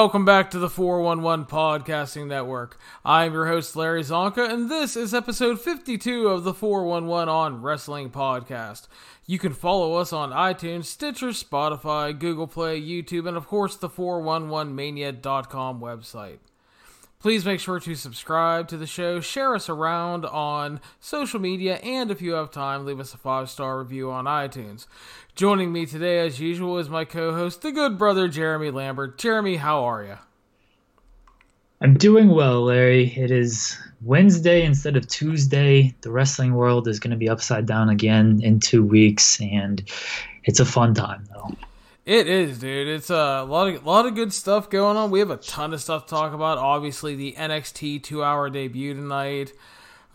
Welcome back to the 411 Podcasting Network. I'm your host, Larry Csonka, and this is episode 52 of the 411 on Wrestling Podcast. You can follow us on iTunes, Stitcher, Spotify, Google Play, YouTube, and of course the 411mania.com website. Please make sure to subscribe to the show, share us around on social media, and if you have time, leave us a five star review on iTunes. Joining me today, as usual, is my co host, the good brother Jeremy Lambert. Jeremy, how are you? I'm doing well, Larry. It is Wednesday instead of Tuesday. The wrestling world is going to be upside down again in two weeks, and it's a fun time, though. It is, dude. It's a lot of lot of good stuff going on. We have a ton of stuff to talk about. Obviously, the NXT two hour debut tonight.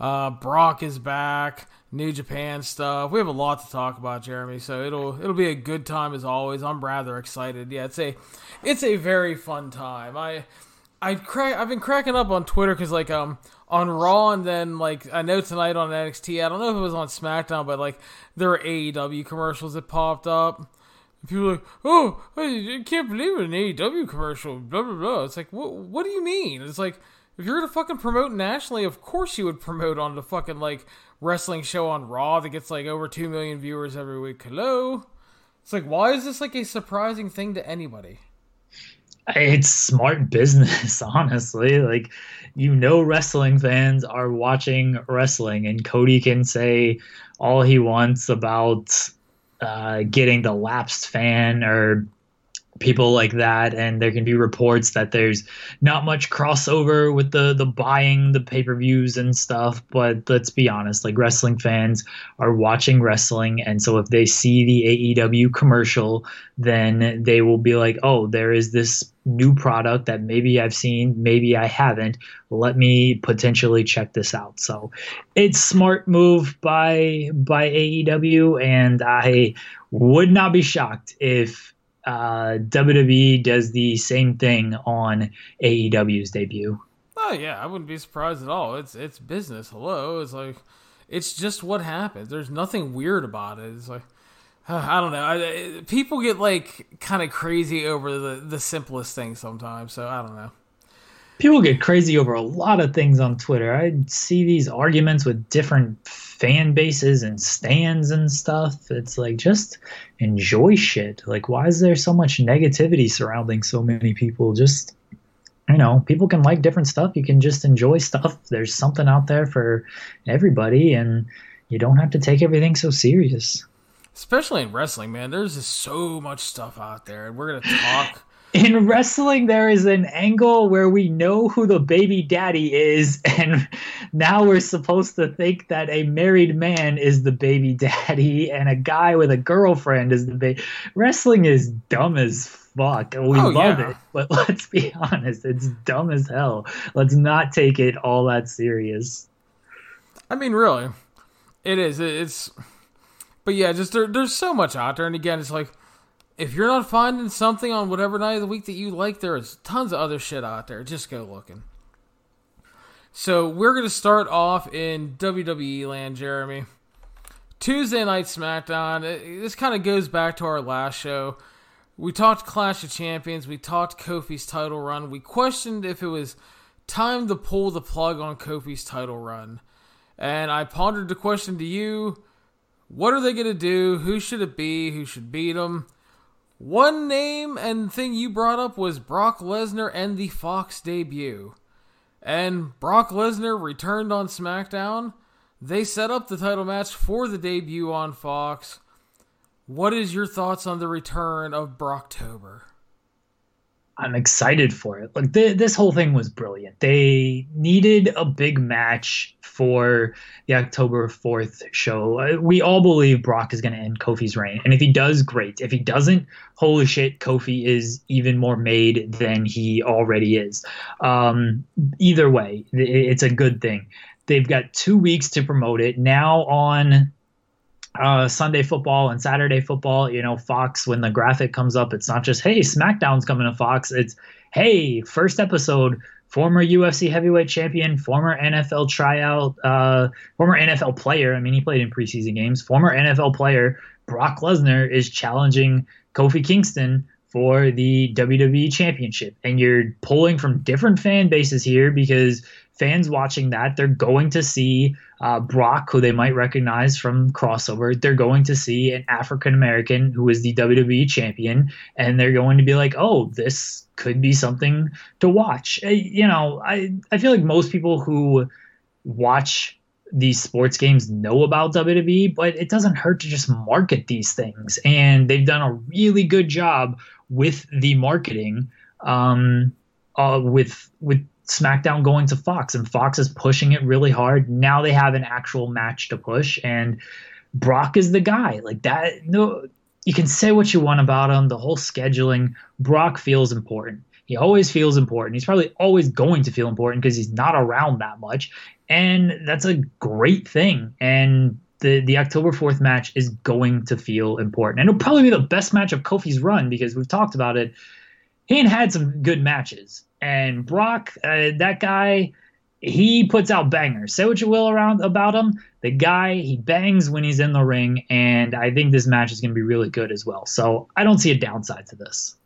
Uh, Brock is back. New Japan stuff. We have a lot to talk about, Jeremy. So it'll it'll be a good time as always. I'm rather excited. Yeah, it's a it's a very fun time. I I crack I've been cracking up on Twitter because like um on Raw and then like I know tonight on NXT. I don't know if it was on SmackDown, but like there were AEW commercials that popped up. People are like, oh, I can't believe it, an AEW commercial, blah blah blah. It's like, what? What do you mean? It's like, if you're gonna fucking promote nationally, of course you would promote on the fucking like wrestling show on Raw that gets like over two million viewers every week. Hello, it's like why is this like a surprising thing to anybody? It's smart business, honestly. Like you know, wrestling fans are watching wrestling, and Cody can say all he wants about uh, getting the lapsed fan or people like that and there can be reports that there's not much crossover with the the buying the pay-per-views and stuff but let's be honest like wrestling fans are watching wrestling and so if they see the AEW commercial then they will be like oh there is this new product that maybe I've seen maybe I haven't. Let me potentially check this out. So it's smart move by by AEW and I would not be shocked if uh, WWE does the same thing on AEW's debut. Oh yeah, I wouldn't be surprised at all. It's it's business. Hello, it's like it's just what happens. There's nothing weird about it. It's like I don't know. I, people get like kind of crazy over the the simplest things sometimes. So I don't know people get crazy over a lot of things on Twitter. I see these arguments with different fan bases and stands and stuff. It's like just enjoy shit. Like why is there so much negativity surrounding so many people? Just you know, people can like different stuff. You can just enjoy stuff. There's something out there for everybody and you don't have to take everything so serious. Especially in wrestling, man. There's just so much stuff out there and we're going to talk in wrestling there is an angle where we know who the baby daddy is and now we're supposed to think that a married man is the baby daddy and a guy with a girlfriend is the baby wrestling is dumb as fuck. We oh, love yeah. it but let's be honest it's dumb as hell. Let's not take it all that serious. I mean really it is it's but yeah just there, there's so much out there and again it's like if you're not finding something on whatever night of the week that you like, there is tons of other shit out there. Just go looking. So we're going to start off in WWE land, Jeremy. Tuesday Night SmackDown. This kind of goes back to our last show. We talked Clash of Champions. We talked Kofi's title run. We questioned if it was time to pull the plug on Kofi's title run. And I pondered the question to you what are they going to do? Who should it be? Who should beat them? One name and thing you brought up was Brock Lesnar and the Fox debut. And Brock Lesnar returned on SmackDown. They set up the title match for the debut on Fox. What is your thoughts on the return of Brocktober? I'm excited for it. Like th- this whole thing was brilliant. They needed a big match for the October 4th show. Uh, we all believe Brock is going to end Kofi's reign, and if he does, great. If he doesn't, holy shit, Kofi is even more made than he already is. Um, either way, it's a good thing. They've got two weeks to promote it. Now on uh, Sunday football and Saturday football, you know, Fox, when the graphic comes up, it's not just, hey, SmackDown's coming to Fox. It's, hey, first episode, former UFC heavyweight champion, former NFL tryout, uh, former NFL player. I mean, he played in preseason games. Former NFL player Brock Lesnar is challenging Kofi Kingston for the WWE Championship. And you're pulling from different fan bases here because fans watching that, they're going to see uh, Brock, who they might recognize from crossover. They're going to see an African American who is the WWE champion, and they're going to be like, oh, this could be something to watch. You know, I, I feel like most people who watch these sports games know about WWE, but it doesn't hurt to just market these things. And they've done a really good job with the marketing, um, uh, with with SmackDown going to Fox, and Fox is pushing it really hard. Now they have an actual match to push, and Brock is the guy. Like that. No, you can say what you want about him. The whole scheduling, Brock feels important. He always feels important. He's probably always going to feel important because he's not around that much. And that's a great thing. And the, the October 4th match is going to feel important. And it'll probably be the best match of Kofi's run because we've talked about it. He had some good matches. And Brock, uh, that guy, he puts out bangers. Say what you will around about him. The guy, he bangs when he's in the ring. And I think this match is going to be really good as well. So I don't see a downside to this.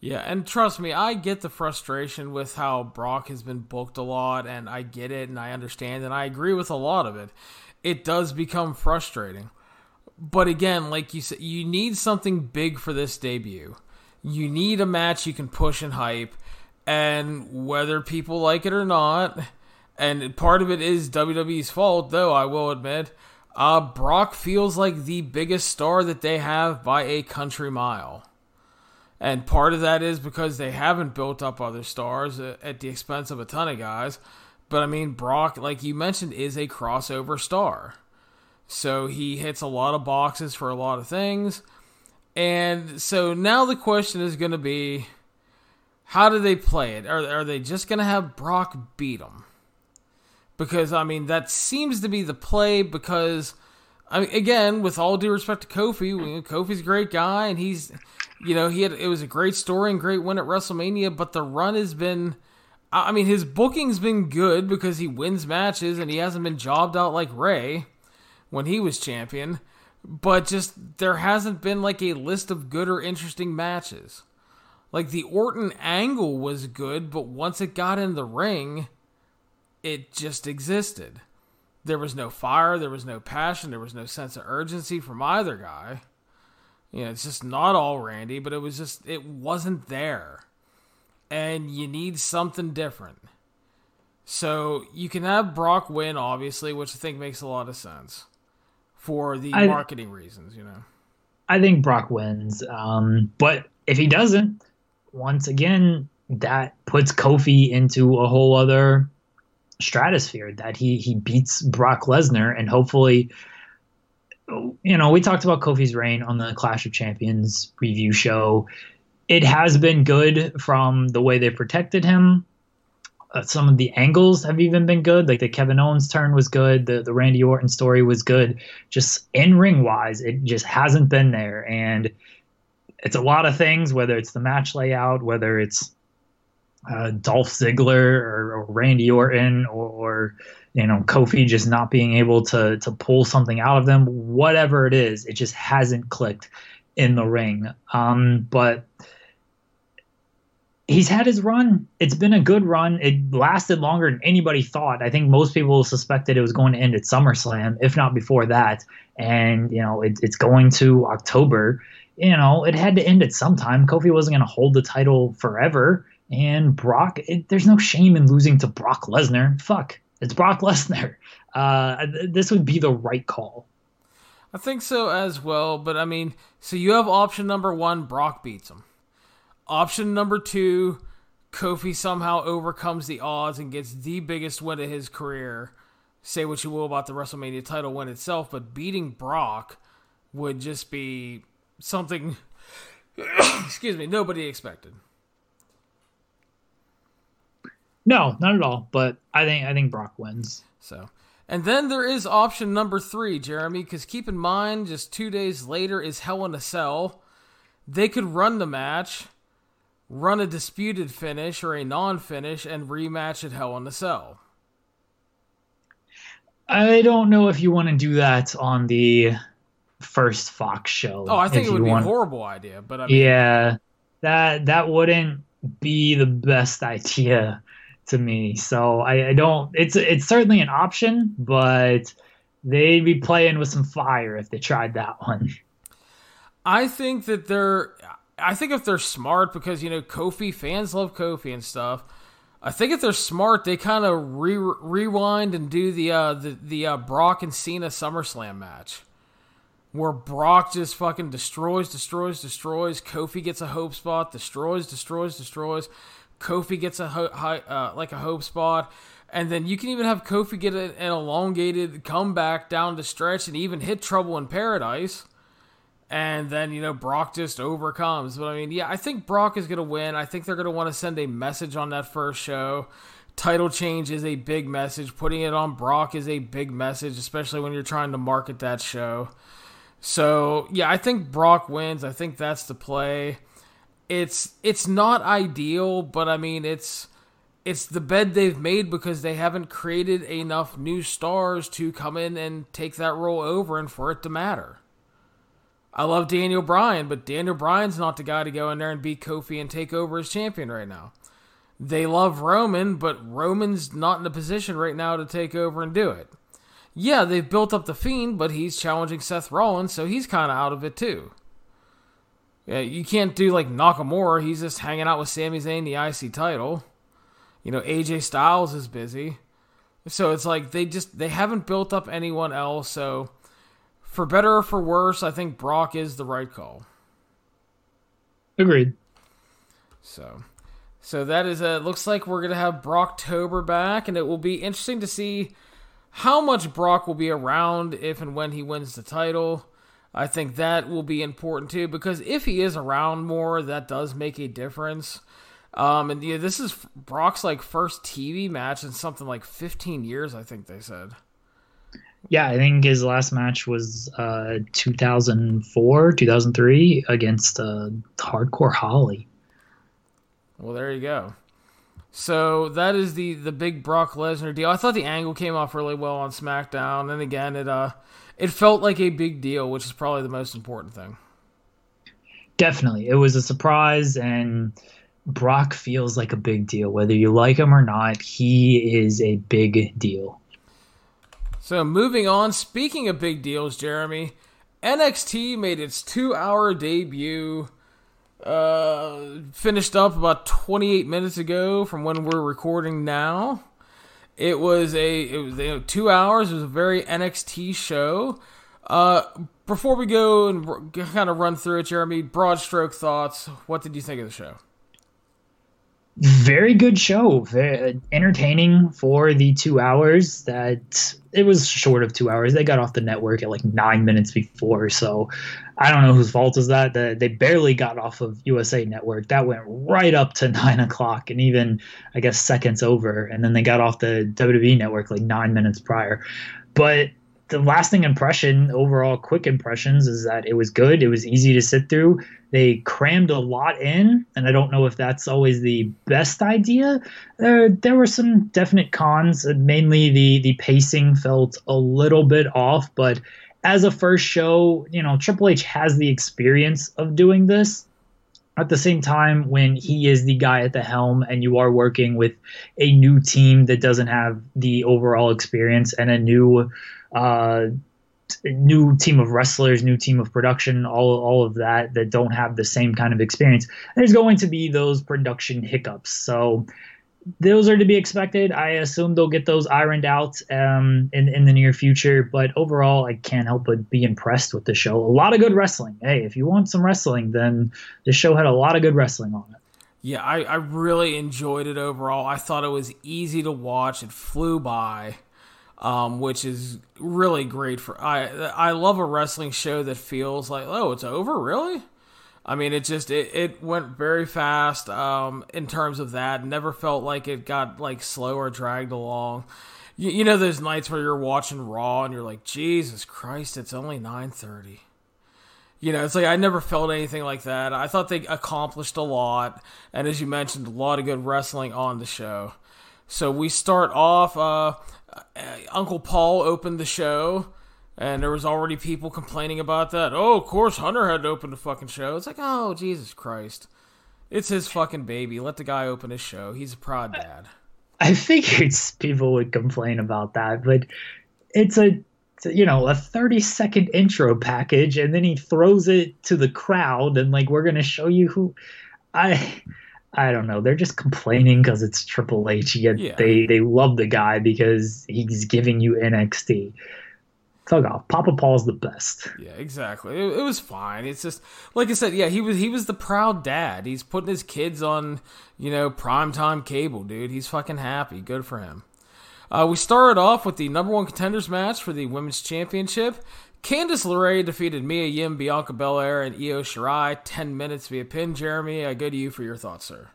Yeah, and trust me, I get the frustration with how Brock has been booked a lot, and I get it, and I understand, and I agree with a lot of it. It does become frustrating. But again, like you said, you need something big for this debut. You need a match you can push and hype, and whether people like it or not, and part of it is WWE's fault, though, I will admit, uh, Brock feels like the biggest star that they have by a country mile. And part of that is because they haven't built up other stars at the expense of a ton of guys. But I mean, Brock, like you mentioned, is a crossover star. So he hits a lot of boxes for a lot of things. And so now the question is going to be how do they play it? Are, are they just going to have Brock beat him? Because, I mean, that seems to be the play because, I mean, again, with all due respect to Kofi, Kofi's a great guy and he's you know, he had it was a great story and great win at WrestleMania, but the run has been I mean, his booking's been good because he wins matches and he hasn't been jobbed out like Ray when he was champion, but just there hasn't been like a list of good or interesting matches. Like the Orton angle was good, but once it got in the ring, it just existed. There was no fire, there was no passion, there was no sense of urgency from either guy. You know, it's just not all Randy, but it was just it wasn't there. And you need something different. So you can have Brock win, obviously, which I think makes a lot of sense for the I, marketing reasons, you know. I think Brock wins. Um, but if he doesn't, once again, that puts Kofi into a whole other stratosphere that he he beats Brock Lesnar and hopefully you know, we talked about Kofi's reign on the Clash of Champions review show. It has been good from the way they protected him. Uh, some of the angles have even been good. Like the Kevin Owens turn was good. The the Randy Orton story was good. Just in ring wise, it just hasn't been there. And it's a lot of things, whether it's the match layout, whether it's uh, Dolph Ziggler or, or Randy Orton or, or you know Kofi just not being able to to pull something out of them, whatever it is, it just hasn't clicked in the ring. Um, but he's had his run. It's been a good run. It lasted longer than anybody thought. I think most people suspected it was going to end at SummerSlam, if not before that. And you know, it, it's going to October. You know, it had to end at some time. Kofi wasn't going to hold the title forever. And Brock, it, there's no shame in losing to Brock Lesnar. Fuck, it's Brock Lesnar. Uh, this would be the right call. I think so as well. But I mean, so you have option number one, Brock beats him. Option number two, Kofi somehow overcomes the odds and gets the biggest win of his career. Say what you will about the WrestleMania title win itself, but beating Brock would just be something, excuse me, nobody expected. No, not at all. But I think I think Brock wins. So, and then there is option number three, Jeremy. Because keep in mind, just two days later is Hell in a Cell. They could run the match, run a disputed finish or a non-finish, and rematch at Hell in a Cell. I don't know if you want to do that on the first Fox show. Oh, I think it would be want... a horrible idea. But I mean, yeah, that that wouldn't be the best idea to me. So I, I don't. It's it's certainly an option, but they'd be playing with some fire if they tried that one. I think that they're. I think if they're smart, because you know Kofi fans love Kofi and stuff. I think if they're smart, they kind of re- rewind and do the uh, the the uh, Brock and Cena SummerSlam match, where Brock just fucking destroys, destroys, destroys. Kofi gets a hope spot, destroys, destroys, destroys. Kofi gets a ho- high, uh, like a hope spot, and then you can even have Kofi get an elongated comeback down the stretch and even hit Trouble in Paradise and then you know Brock just overcomes. But I mean, yeah, I think Brock is to win. I think they're to want to send a message on that first show. Title change is a big message. Putting it on Brock is a big message, especially when you're trying to market that show. So yeah, I think Brock wins. I think that's the play. It's it's not ideal, but I mean it's it's the bed they've made because they haven't created enough new stars to come in and take that role over and for it to matter. I love Daniel Bryan, but Daniel Bryan's not the guy to go in there and beat Kofi and take over as champion right now. They love Roman, but Roman's not in a position right now to take over and do it. Yeah, they've built up the Fiend, but he's challenging Seth Rollins, so he's kind of out of it too. Yeah, you can't do like Nakamura. He's just hanging out with Sami Zayn, the IC title. You know, AJ Styles is busy. So it's like they just they haven't built up anyone else, so for better or for worse, I think Brock is the right call. Agreed. So, so that is a. Looks like we're gonna have Brocktober back, and it will be interesting to see how much Brock will be around if and when he wins the title. I think that will be important too because if he is around more, that does make a difference. Um, and yeah, this is Brock's like first TV match in something like 15 years, I think they said. Yeah, I think his last match was uh, 2004, 2003 against uh, Hardcore Holly. Well, there you go. So that is the the big Brock Lesnar deal. I thought the angle came off really well on SmackDown, and again, it uh, it felt like a big deal, which is probably the most important thing. Definitely, it was a surprise, and Brock feels like a big deal, whether you like him or not. He is a big deal. So moving on, speaking of big deals, Jeremy, NXT made its two-hour debut. Uh, finished up about 28 minutes ago from when we're recording now. It was a it was you know, two hours. It was a very NXT show. Uh, before we go and kind of run through it, Jeremy, broad stroke thoughts. What did you think of the show? Very good show very entertaining for the two hours that it was short of two hours. They got off the network at like nine minutes before so i don't know whose fault is that. that they barely got off of usa network. That went right up to nine o'clock and even i guess seconds over and then they got off the wwe network like nine minutes prior. But the lasting impression, overall quick impressions, is that it was good. It was easy to sit through. They crammed a lot in, and I don't know if that's always the best idea. Uh, there were some definite cons. Mainly, the the pacing felt a little bit off. But as a first show, you know, Triple H has the experience of doing this. At the same time, when he is the guy at the helm and you are working with a new team that doesn't have the overall experience and a new uh, new team of wrestlers, new team of production, all all of that that don't have the same kind of experience. There's going to be those production hiccups. So those are to be expected. I assume they'll get those ironed out um, in in the near future. But overall, I can't help but be impressed with the show. A lot of good wrestling. Hey, if you want some wrestling, then the show had a lot of good wrestling on it. Yeah, I, I really enjoyed it overall. I thought it was easy to watch. It flew by um, which is really great for I I love a wrestling show that feels like oh it's over really. I mean it just it, it went very fast um, in terms of that. Never felt like it got like slow or dragged along. You, you know those nights where you're watching Raw and you're like Jesus Christ it's only nine thirty. You know, it's like I never felt anything like that. I thought they accomplished a lot, and as you mentioned, a lot of good wrestling on the show. So we start off. Uh, uh, Uncle Paul opened the show, and there was already people complaining about that. Oh, of course, Hunter had to open the fucking show. It's like, oh, Jesus Christ. It's his fucking baby. Let the guy open his show. He's a proud dad. I figured people would complain about that, but it's a you know a 30 second intro package and then he throws it to the crowd and like we're going to show you who I I don't know. They're just complaining because it's Triple H. Yet yeah. they they love the guy because he's giving you NXT. Fuck off. Papa Paul's the best. Yeah, exactly. It, it, was fine. It's just like I said. Yeah, he was he was the proud dad. He's putting his kids on you know primetime cable, dude. He's fucking happy. Good for him. Uh, we started off with the number one contenders match for the women's championship. Candice LeRae defeated Mia Yim, Bianca Belair, and Io Shirai 10 minutes via pin. Jeremy, I go to you for your thoughts, sir.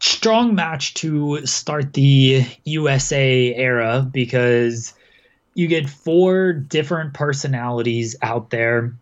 Strong match to start the USA era because you get four different personalities out there.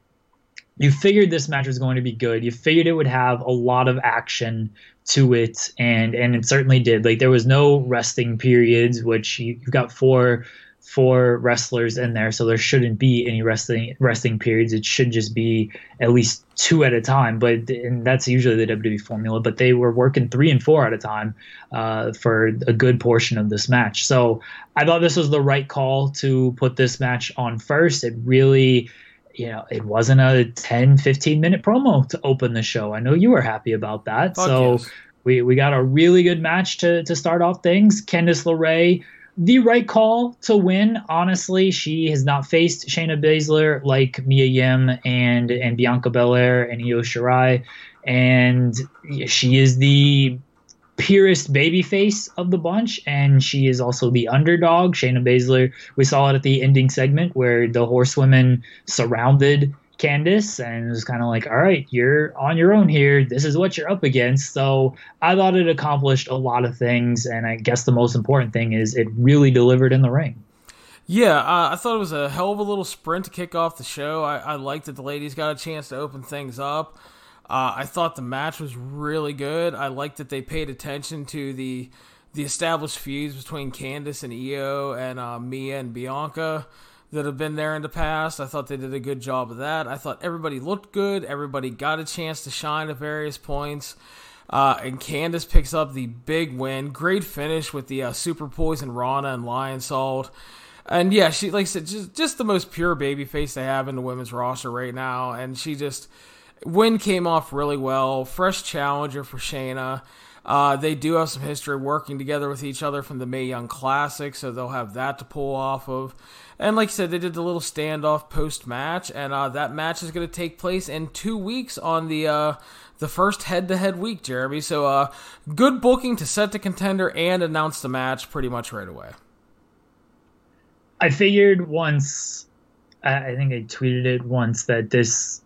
You figured this match was going to be good. You figured it would have a lot of action to it, and and it certainly did. Like there was no resting periods, which you, you've got four four wrestlers in there, so there shouldn't be any resting resting periods. It should just be at least two at a time. But and that's usually the WWE formula. But they were working three and four at a time uh, for a good portion of this match. So I thought this was the right call to put this match on first. It really. You know, it wasn't a 10, 15 minute promo to open the show. I know you were happy about that. Fuck so yes. we, we got a really good match to, to start off things. Candice LeRae the right call to win. Honestly, she has not faced Shayna Baszler like Mia Yim and and Bianca Belair and Io Shirai, and she is the purest baby face of the bunch, and she is also the underdog. Shayna Baszler, we saw it at the ending segment where the horsewomen surrounded Candice and it was kind of like, all right, you're on your own here. This is what you're up against. So I thought it accomplished a lot of things. And I guess the most important thing is it really delivered in the ring. Yeah, uh, I thought it was a hell of a little sprint to kick off the show. I, I liked that the ladies got a chance to open things up. Uh, I thought the match was really good. I liked that they paid attention to the the established feuds between Candice and Io and uh, Mia and Bianca that have been there in the past. I thought they did a good job of that. I thought everybody looked good. Everybody got a chance to shine at various points. Uh, and Candice picks up the big win. Great finish with the uh, Super Poison Rana and Lionsault. And yeah, she like I said, just just the most pure baby face they have in the women's roster right now. And she just win came off really well. Fresh challenger for Shayna. Uh, they do have some history working together with each other from the Mae Young Classic, so they'll have that to pull off of. And like I said, they did the little standoff post match, and uh, that match is going to take place in two weeks on the uh, the first head to head week, Jeremy. So uh, good booking to set the contender and announce the match pretty much right away. I figured once, I think I tweeted it once that this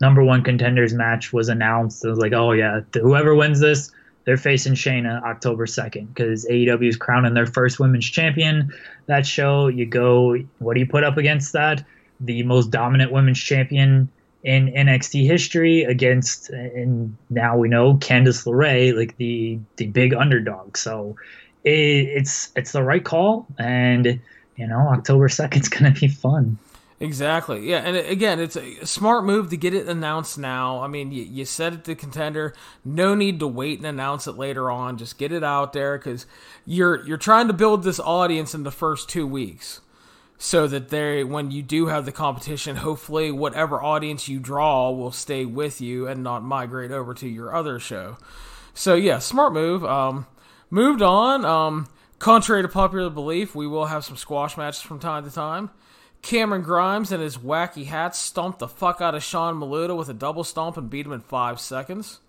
number one contenders match was announced. I was like, oh yeah, whoever wins this they're facing Shayna October 2nd because AEW is crowning their first women's champion. That show, you go, what do you put up against that? The most dominant women's champion in NXT history against, and now we know Candice LeRae, like the the big underdog. So it, it's it's the right call, and you know October 2nd is gonna be fun. Exactly. Yeah, and again, it's a smart move to get it announced now. I mean, you, you said it to contender. No need to wait and announce it later on. Just get it out there because you're you're trying to build this audience in the first two weeks, so that they, when you do have the competition, hopefully whatever audience you draw will stay with you and not migrate over to your other show. So yeah, smart move. Um, moved on. Um, contrary to popular belief, we will have some squash matches from time to time. Cameron Grimes and his wacky hat stomped the fuck out of Sean Maluta with a double stomp and beat him in five seconds.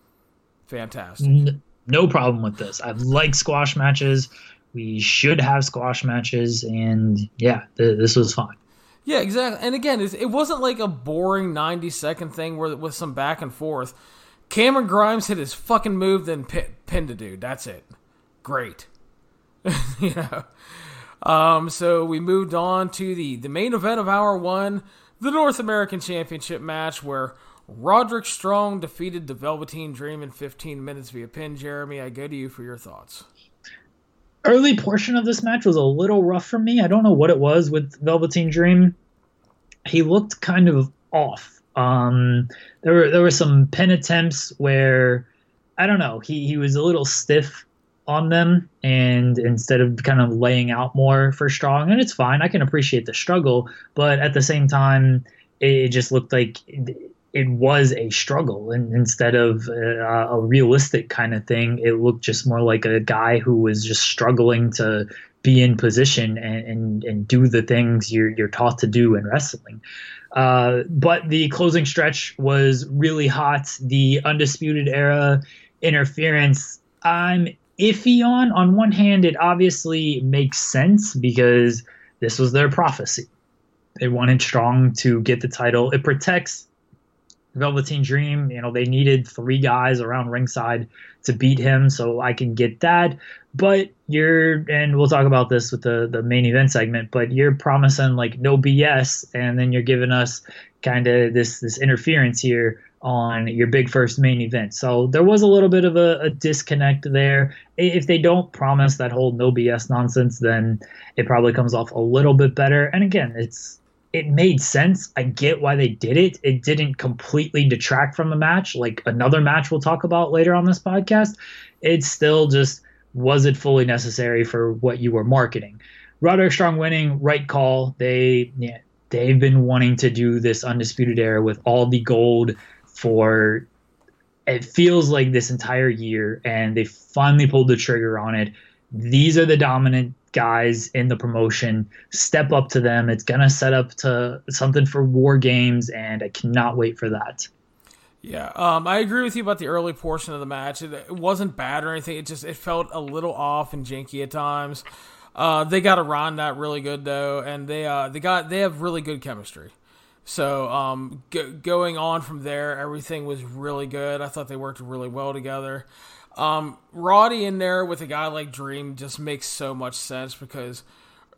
Fantastic. No problem with this. I like squash matches. We should have squash matches, and yeah, th- this was fine. Yeah, exactly. And again, it wasn't like a boring ninety second thing where with some back and forth. Cameron Grimes hit his fucking move, then pinned a dude. That's it. Great. you know. Um, so we moved on to the, the main event of hour one, the North American Championship match, where Roderick Strong defeated the Velveteen Dream in 15 minutes via pin. Jeremy, I go to you for your thoughts. Early portion of this match was a little rough for me. I don't know what it was with Velveteen Dream. He looked kind of off Um, there were there were some pin attempts where I don't know he he was a little stiff on them and instead of kind of laying out more for strong and it's fine i can appreciate the struggle but at the same time it just looked like it was a struggle and instead of a, a realistic kind of thing it looked just more like a guy who was just struggling to be in position and, and, and do the things you're, you're taught to do in wrestling. Uh, but the closing stretch was really hot. The Undisputed Era interference, I'm iffy on. On one hand, it obviously makes sense because this was their prophecy. They wanted Strong to get the title. It protects Velveteen Dream. You know, they needed three guys around ringside to beat him, so I can get that. But you're, and we'll talk about this with the the main event segment. But you're promising like no BS, and then you're giving us kind of this this interference here on your big first main event. So there was a little bit of a, a, disconnect there. If they don't promise that whole no BS nonsense, then it probably comes off a little bit better. And again, it's it made sense. I get why they did it. It didn't completely detract from the match, like another match we'll talk about later on this podcast. It still just was it fully necessary for what you were marketing. Roderick Strong winning, right call. They yeah, they've been wanting to do this undisputed era with all the gold for it feels like this entire year and they finally pulled the trigger on it. These are the dominant guys in the promotion. Step up to them. It's gonna set up to something for war games, and I cannot wait for that. Yeah, um, I agree with you about the early portion of the match. It, it, wasn't bad or anything. It just it felt a little off and janky at times. Uh, they got around that really good though, and they uh, they got they have really good chemistry. So um, going on from there, everything was really good. I thought they worked really well together. Um, Roddy in there with a guy like Dream just makes so much sense because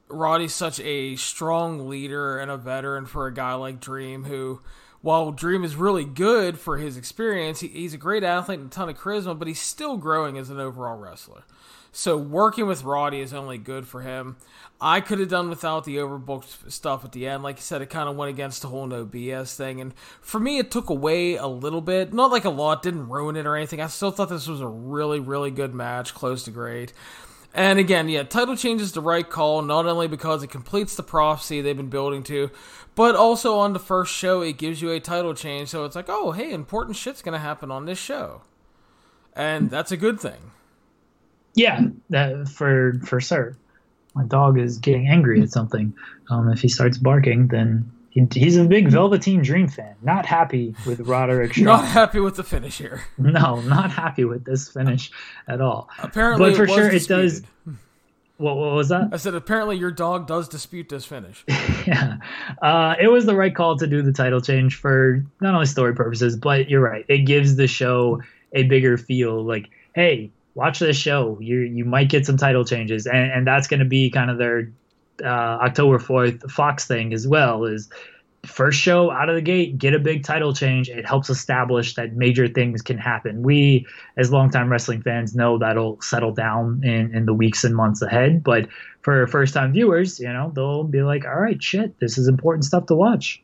Roddy's such a strong leader and a veteran for a guy like Dream who while Dream is really good for his experience, he, he's a great athlete and a ton of charisma, but he's still growing as an overall wrestler. So working with Roddy is only good for him. I could have done without the overbooked stuff at the end. Like you said, it kind of went against the whole no BS thing. And for me, it took away a little bit. Not like a lot, didn't ruin it or anything. I still thought this was a really, really good match, close to great. And again, yeah, title change is the right call, not only because it completes the prophecy they've been building to, but also on the first show, it gives you a title change. So it's like, oh, hey, important shit's going to happen on this show. And that's a good thing. Yeah, for for sure. My dog is getting angry at something. Um, if he starts barking, then he, he's a big Velveteen Dream fan. Not happy with Roderick Strong. Not happy with the finish here. No, not happy with this finish at all. Apparently, but for sure disputed. it does. What, what was that? I said apparently your dog does dispute this finish. yeah, uh, it was the right call to do the title change for not only story purposes, but you're right. It gives the show a bigger feel. Like, hey, watch this show. You you might get some title changes, and and that's going to be kind of their uh, October fourth Fox thing as well. Is first show out of the gate, get a big title change. It helps establish that major things can happen. We, as longtime wrestling fans, know that'll settle down in, in the weeks and months ahead. But for first time viewers, you know, they'll be like, all right, shit, this is important stuff to watch.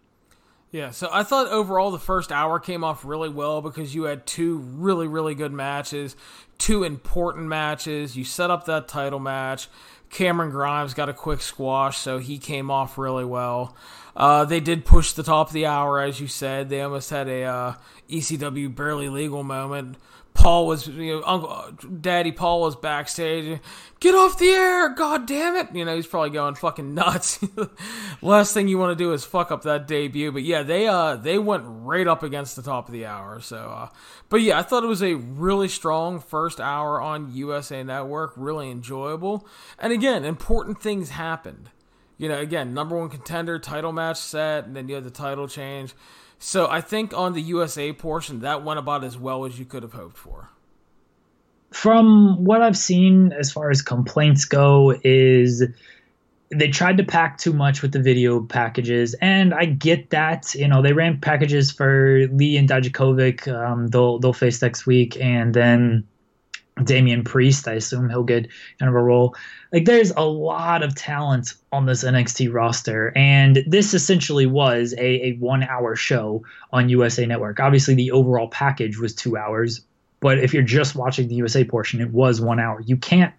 Yeah, so I thought overall the first hour came off really well because you had two really, really good matches, two important matches. You set up that title match. Cameron Grimes got a quick squash, so he came off really well. Uh, they did push the top of the hour, as you said. They almost had a uh, ECW barely legal moment Paul was, you know, Uncle Daddy Paul was backstage. Get off the air! God damn it! You know, he's probably going fucking nuts. Last thing you want to do is fuck up that debut. But yeah, they uh they went right up against the top of the hour. So, uh, but yeah, I thought it was a really strong first hour on USA Network. Really enjoyable. And again, important things happened. You know, again, number one contender title match set, and then you had the title change. So I think on the USA portion, that went about as well as you could have hoped for. From what I've seen, as far as complaints go, is they tried to pack too much with the video packages, and I get that. You know, they ran packages for Lee and Dijakovic. Um, they'll they'll face next week, and then Damian Priest. I assume he'll get kind of a role. Like there's a lot of talent on this NXT roster, and this essentially was a, a one hour show on USA Network. Obviously, the overall package was two hours, but if you're just watching the USA portion, it was one hour. You can't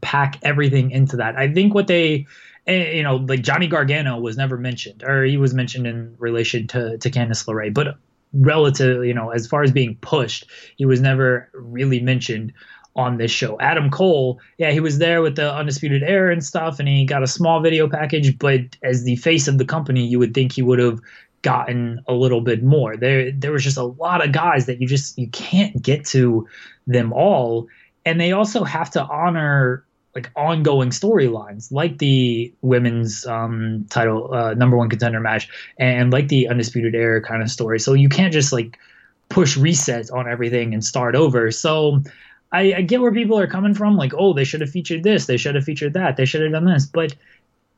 pack everything into that. I think what they eh, you know, like Johnny Gargano was never mentioned, or he was mentioned in relation to to Candice LeRae, but relative, you know, as far as being pushed, he was never really mentioned on this show. Adam Cole, yeah, he was there with the Undisputed Era and stuff, and he got a small video package, but as the face of the company, you would think he would have gotten a little bit more. There there was just a lot of guys that you just you can't get to them all. And they also have to honor like ongoing storylines, like the women's um, title uh, number one contender match, and like the undisputed era kind of story. So you can't just like push reset on everything and start over. So I, I get where people are coming from, like, oh, they should have featured this, they should have featured that, they should have done this, but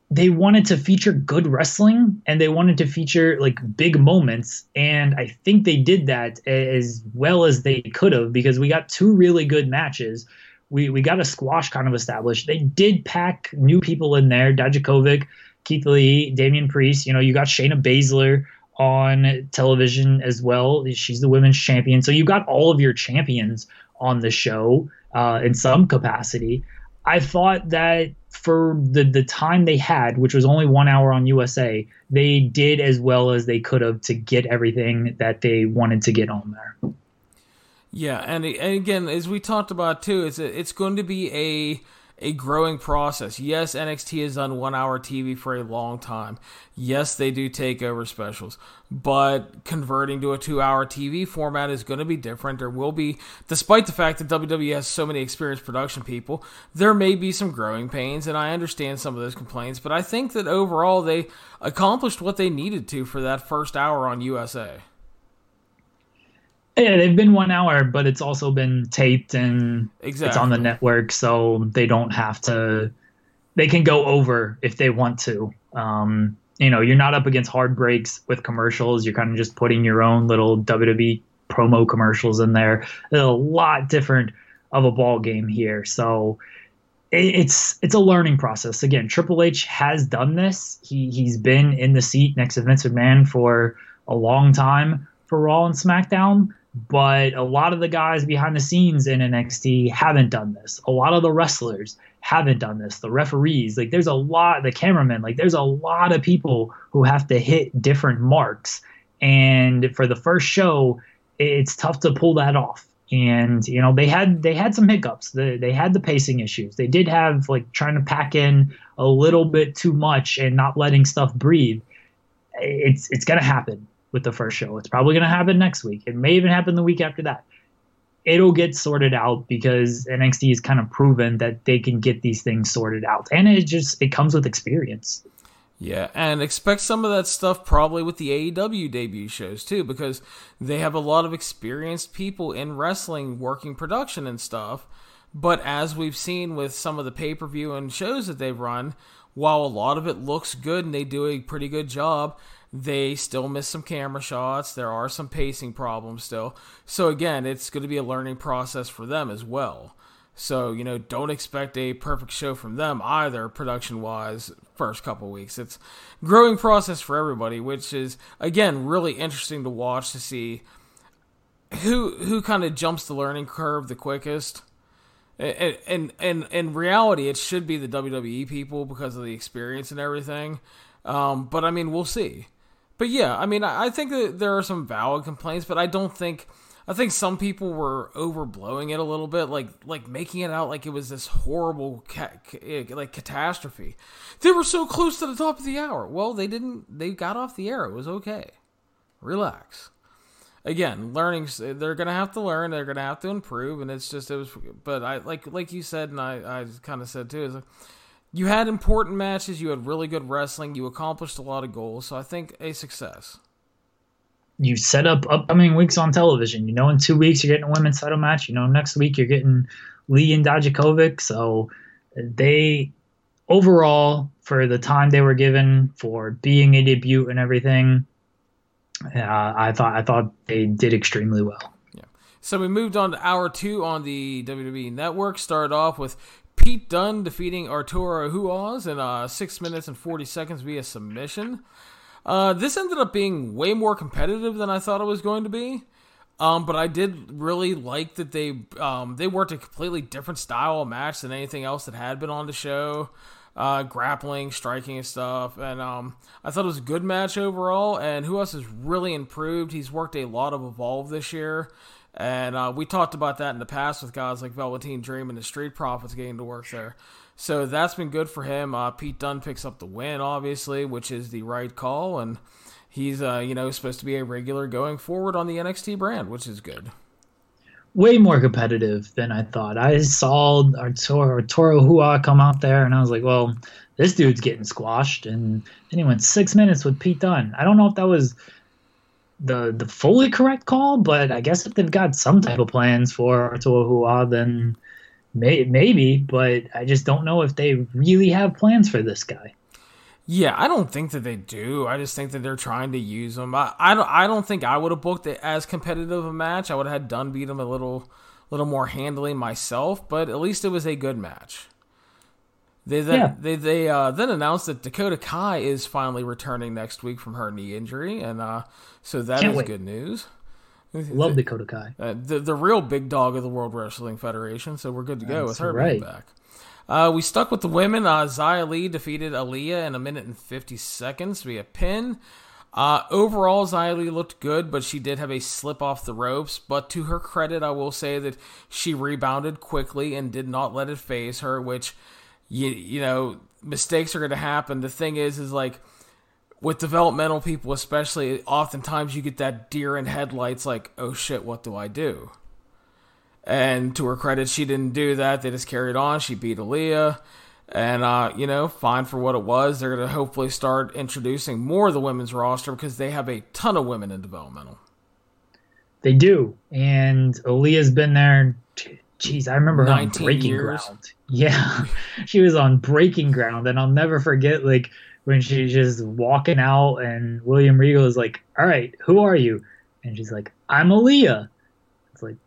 they wanted to feature good wrestling and they wanted to feature like big moments and i think they did that as well as they could have because we got two really good matches we we got a squash kind of established. They did pack new people in there: Dijakovic, Keith Lee, Damian Priest. You know, you got Shayna Baszler on television as well. She's the women's champion, so you got all of your champions on the show uh, in some capacity. I thought that for the the time they had, which was only one hour on USA, they did as well as they could have to get everything that they wanted to get on there. Yeah, and, and again, as we talked about too, it's a, it's going to be a a growing process. Yes, NXT has done one hour TV for a long time. Yes, they do take over specials, but converting to a two hour TV format is going to be different. There will be, despite the fact that WWE has so many experienced production people, there may be some growing pains, and I understand some of those complaints, but I think that overall they accomplished what they needed to for that first hour on USA. Yeah, they've been one hour, but it's also been taped and exactly. it's on the network, so they don't have to. They can go over if they want to. Um, you know, you're not up against hard breaks with commercials. You're kind of just putting your own little WWE promo commercials in there. It's a lot different of a ball game here, so it's it's a learning process. Again, Triple H has done this. He he's been in the seat next to Vince McMahon for a long time for Raw and SmackDown but a lot of the guys behind the scenes in NXT haven't done this. A lot of the wrestlers haven't done this. The referees, like there's a lot, the cameramen, like there's a lot of people who have to hit different marks. And for the first show, it's tough to pull that off. And you know they had they had some hiccups. They, they had the pacing issues. They did have like trying to pack in a little bit too much and not letting stuff breathe. It's it's gonna happen with the first show. It's probably going to happen next week. It may even happen the week after that. It'll get sorted out because NXT has kind of proven that they can get these things sorted out. And it just it comes with experience. Yeah, and expect some of that stuff probably with the AEW debut shows too, because they have a lot of experienced people in wrestling working production and stuff. But as we've seen with some of the pay per view and shows that they've run, while a lot of it looks good and they do a pretty good job, they still miss some camera shots. There are some pacing problems still. So, again, it's going to be a learning process for them as well. So, you know, don't expect a perfect show from them either, production wise, first couple weeks. It's growing process for everybody, which is again really interesting to watch to see who who kind of jumps the learning curve the quickest. And, and and in reality, it should be the WWE people because of the experience and everything. Um, but I mean, we'll see but yeah, I mean, I, I think that there are some valid complaints, but I don't think. I think some people were overblowing it a little bit, like like making it out like it was this horrible ca- eh, like catastrophe. They were so close to the top of the hour. Well, they didn't. They got off the air. It was okay. Relax. Again, learning. They're gonna have to learn. They're gonna have to improve, and it's just it was. But I like like you said, and I I kind of said too is. Like, you had important matches, you had really good wrestling, you accomplished a lot of goals, so I think a success. You set up upcoming weeks on television. You know, in two weeks you're getting a women's title match. You know, next week you're getting Lee and Dijakovic. So they overall, for the time they were given for being a debut and everything, uh, I thought I thought they did extremely well. Yeah, So we moved on to hour two on the WWE Network. Started off with Pete Dunne defeating Arturo Ruas in uh, six minutes and forty seconds via submission. Uh, this ended up being way more competitive than I thought it was going to be. Um, but I did really like that they um, they worked a completely different style of match than anything else that had been on the show. Uh, grappling, striking, and stuff. And um, I thought it was a good match overall. And Ruas has really improved. He's worked a lot of Evolve this year. And uh, we talked about that in the past with guys like Velveteen Dream and the Street Profits getting to work there. So that's been good for him. Uh, Pete Dunne picks up the win, obviously, which is the right call. And he's, uh, you know, supposed to be a regular going forward on the NXT brand, which is good. Way more competitive than I thought. I saw Arturo, Arturo Hua come out there, and I was like, well, this dude's getting squashed. And then he went six minutes with Pete Dunne. I don't know if that was the the fully correct call, but I guess if they've got some type of plans for Ruas, then may, maybe. But I just don't know if they really have plans for this guy. Yeah, I don't think that they do. I just think that they're trying to use him. I, I don't. I don't think I would have booked it as competitive a match. I would have had Dunne beat him a little, little more handily myself. But at least it was a good match. They then yeah. they they uh, then announced that Dakota Kai is finally returning next week from her knee injury, and uh, so that Can't is wait. good news. Love the, Dakota Kai, uh, the the real big dog of the World Wrestling Federation. So we're good to go That's with her right. back. Uh, we stuck with the women. Uh, Xia Li defeated Aliyah in a minute and fifty seconds via pin. Uh, overall, Li looked good, but she did have a slip off the ropes. But to her credit, I will say that she rebounded quickly and did not let it phase her, which you you know mistakes are going to happen. The thing is, is like with developmental people, especially, oftentimes you get that deer in headlights. Like, oh shit, what do I do? And to her credit, she didn't do that. They just carried on. She beat Aliyah. And, uh, you know, fine for what it was. They're going to hopefully start introducing more of the women's roster because they have a ton of women in developmental. They do. And Aliyah's been there Jeez, I remember her on Breaking years. Ground. Yeah, she was on Breaking Ground, and I'll never forget like when she's just walking out, and William Regal is like, "All right, who are you?" And she's like, "I'm Aliyah." It's like,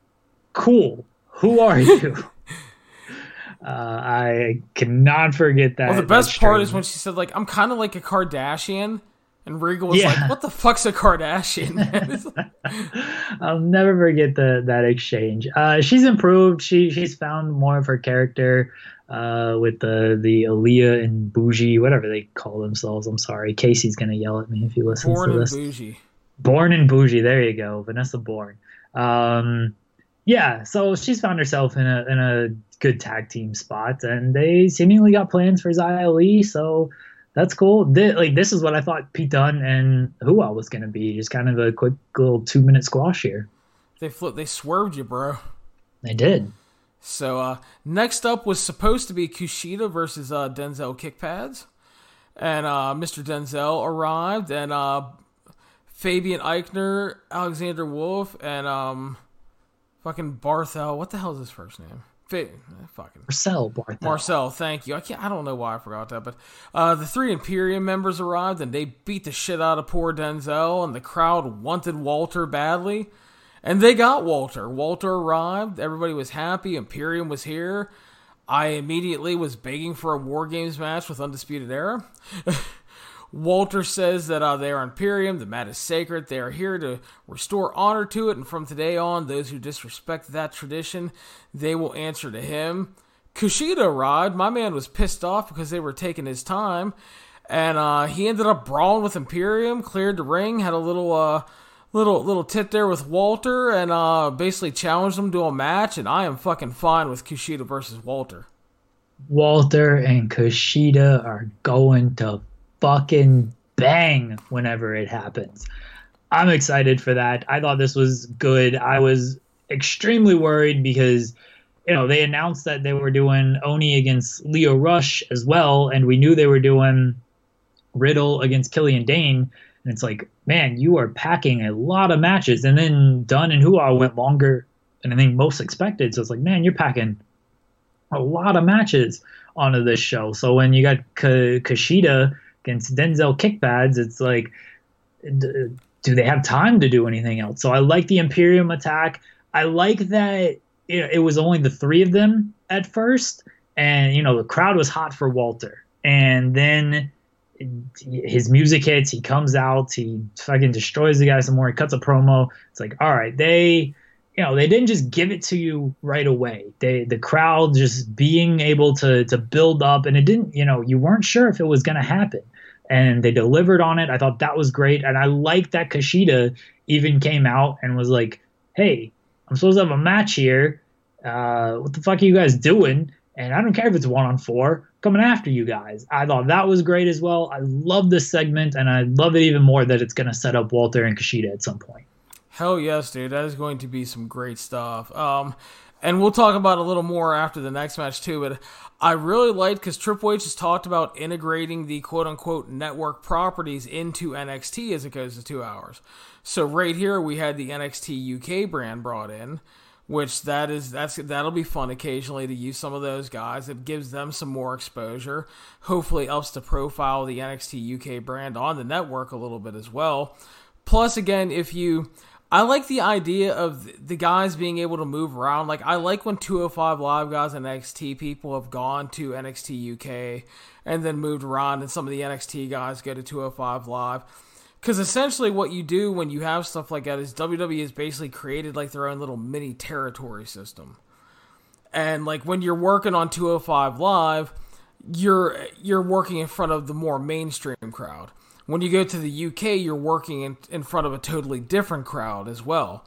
cool. Who are you? uh, I cannot forget that. Well, the best part is when she said, "Like, I'm kind of like a Kardashian." And Regal was yeah. like, "What the fuck's a Kardashian?" I'll never forget the that exchange. Uh, she's improved. She she's found more of her character uh, with the the Aliyah and Bougie, whatever they call themselves. I'm sorry, Casey's gonna yell at me if he listens Born to this. Born and Bougie. Born and Bougie. There you go, Vanessa Borne. Um, yeah, so she's found herself in a in a good tag team spot, and they seemingly got plans for Xia Li. So that's cool. This, like this is what I thought Pete Dunne and Ruas was gonna be, just kind of a quick little two minute squash here. They flipped, they swerved you, bro. They did. So uh, next up was supposed to be Kushida versus uh, Denzel Kickpads, and uh, Mr. Denzel arrived, and uh, Fabian Aichner, Alexander Wolf, and um, fucking Barthel. What the hell is his first name? Fucking Marcel Barthel. Marcel, thank you. I can't. I don't know why I forgot that, but uh, the three Imperium members arrived and they beat the shit out of poor Denzel, and the crowd wanted Walter badly, and they got Walter. Walter arrived. Everybody was happy. Imperium was here. I immediately was begging for a War Games match with Undisputed Era. Walter says that uh, they are Imperium, the mat is sacred, they are here to restore honor to it, and from today on, those who disrespect that tradition, they will answer to him. Kushida arrived. My man was pissed off because they were taking his time, and uh, he ended up brawling with Imperium, cleared the ring, had a little uh, little little tit there with Walter, and uh, basically challenged him to a match. And I am fucking fine with Kushida versus Walter. Walter and Kushida are going to fucking bang whenever it happens. I'm excited for that. I thought this was good. I was extremely worried because you know they announced that they were doing Oni against Lio Rush as well, and we knew they were doing Riddle against Killian Dain. And it's like, man, you are packing a lot of matches. And then Dunne and Ruas went longer than I think most expected. So it's like, man, you're packing a lot of matches onto this show. So when you got K- Kushida against Denzel kickpads, it's like, do they have time to do anything else? So I like the Imperium attack. I like that it, it was only the three of them at first, and you know the crowd was hot for Walter, and then his music hits, he comes out, he fucking destroys the guy some more, he cuts a promo. It's like, all right, they you know, they didn't just give it to you right away. They the crowd just being able to to build up and it didn't, you know, you weren't sure if it was gonna happen. And they delivered on it. I thought that was great. And I like that Kushida even came out and was like, Hey, I'm supposed to have a match here. Uh, what the fuck are you guys doing? And I don't care if it's one on four, coming after you guys. I thought that was great as well. I love this segment, and I love it even more that it's going to set up Walter and Kushida at some point. Hell yes, dude. That is going to be some great stuff. Um, and we'll talk about a little more after the next match too. But I really liked because Triple H has talked about integrating the quote unquote network properties into NXT as it goes to two hours. So right here we had the NXT UK brand brought in, which that is that's that'll be fun occasionally to use some of those guys. It gives them some more exposure. Hopefully helps to profile the NXT UK brand on the network a little bit as well. Plus, again, if you I like the idea of the guys being able to move around. Like I like when 205 Live guys and NXT people have gone to NXT UK and then moved around, and some of the NXT guys go to 205 Live. Because essentially, what you do when you have stuff like that is WWE has basically created like their own little mini territory system. And like when you're working on 205 Live, you're you're working in front of the more mainstream crowd when you go to the UK, you're working in, in front of a totally different crowd as well.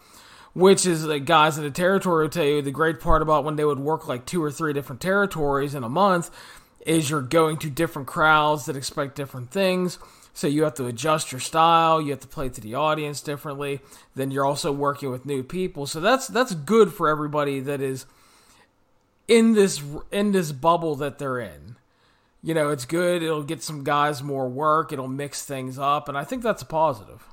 Which is like guys in the territory will tell you the great part about when they would work like two or three different territories in a month is you're going to different crowds that expect different things. So you have to adjust your style, you have to play to the audience differently. Then you're also working with new people. So that's that's good for everybody that is in this in this bubble that they're in you know, it's good. It'll get some guys more work. It'll mix things up, and I think that's a positive.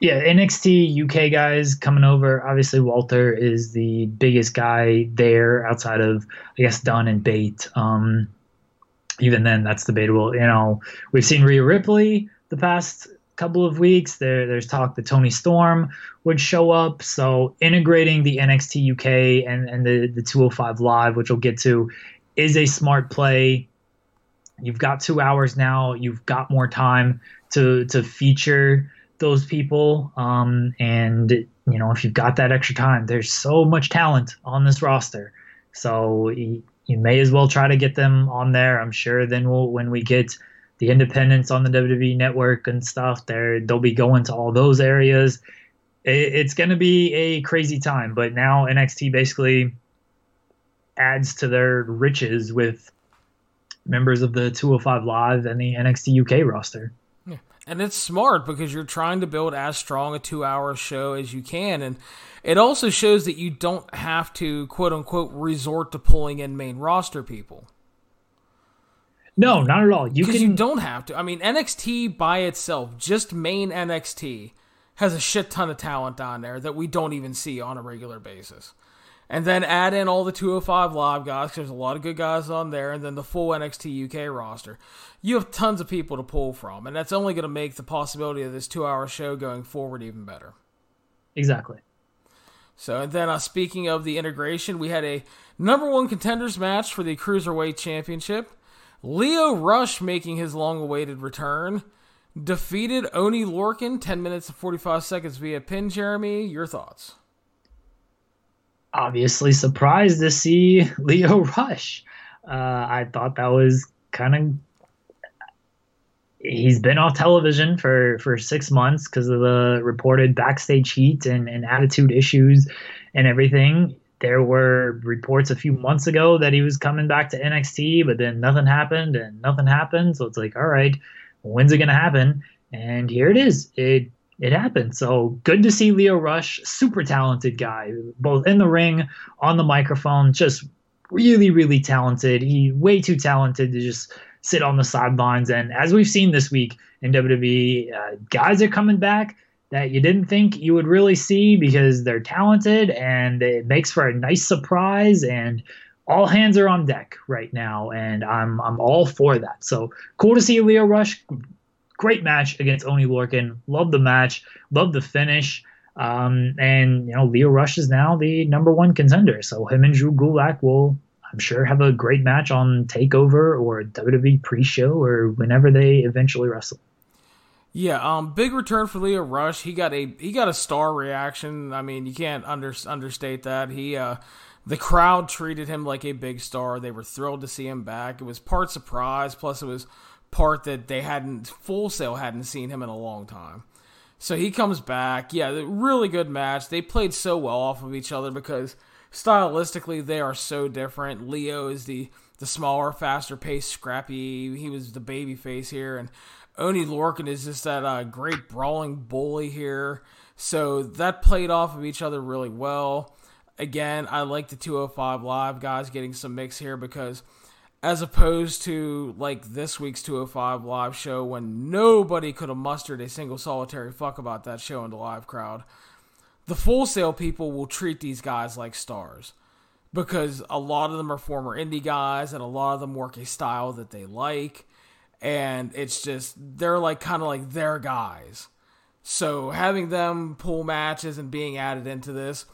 Yeah, NXT UK guys coming over. Obviously, Walter is the biggest guy there outside of, I guess, Dunne and Bate. Um, even then, that's debatable. You know, we've seen Rhea Ripley the past couple of weeks. There, there's talk that Toni Storm would show up. So integrating the NXT UK and, and the, the 205 Live, which we'll get to, is a smart play. You've got two hours now. You've got more time to to feature those people. Um, and you know, if you've got that extra time, there's so much talent on this roster. So you, you may as well try to get them on there. I'm sure then we'll when we get the independents on the WWE network and stuff, there they'll be going to all those areas. It, it's going to be a crazy time. But now NXT basically adds to their riches with members of the 205 Live and the NXT UK roster. Yeah. And it's smart because you're trying to build as strong a two hour show as you can. And it also shows that you don't have to, quote unquote, resort to pulling in main roster people. No, not at all. You can... you don't have to. I mean, NXT by itself, just main NXT, has a shit ton of talent on there that we don't even see on a regular basis and then add in all the 205 live guys because there's a lot of good guys on there and then the full nxt uk roster. You have tons of people to pull from and that's only going to make the possibility of this two hour show going forward even better. Exactly. So and then uh, speaking of the integration we had a number one contenders match for the cruiserweight championship. Lio rush making his long awaited return. Defeated oni lorcan 10 minutes and 45 seconds via pin jeremy your thoughts obviously surprised to see Lio Rush. Uh, I thought that was kind of. He's been off television for, for six months because of the reported backstage heat and, and attitude issues and everything. There were reports a few months ago that he was coming back to NXT, but then nothing happened and nothing happened. So it's like, all right, when's it going to happen? And here it is. It it happened. So good to see Lio Rush, super talented guy, both in the ring, on the microphone, just really, really talented. He way too talented to just sit on the sidelines. And as we've seen this week in WWE, uh, guys are coming back that you didn't think you would really see because they're talented and it makes for a nice surprise and all hands are on deck right now and I'm I'm all for that. So cool to see Lio Rush Great match against Oni Lorcan. Love the match. Love the finish. Um, and you know, Lio Rush is now the number one contender. So him and Drew Gulak will, I'm sure, have a great match on Takeover or WWE pre-show or whenever they eventually wrestle. Yeah, um, big return for Lio Rush. He got a he got a star reaction. I mean, you can't under, understate that. He uh, the crowd treated him like a big star. They were thrilled to see him back. It was part surprise, plus it was part that they hadn't Full Sail hadn't seen him in a long time. So he comes back. Yeah, really good match. They played so well off of each other because stylistically they are so different. Lio is the the smaller, faster paced, scrappy. He was the baby face here, and Oni Lorcan is just that uh, great brawling bully here. So that played off of each other really well. Again, I like the 205 Live guys getting some mix here because as opposed to like this week's 205 live show when nobody could have mustered a single solitary fuck about that show in the live crowd. The Full Sail people will treat these guys like stars because a lot of them are former indie guys and a lot of them work a style that they like and it's just they're like kind of like their guys. So having them pull matches and being added into this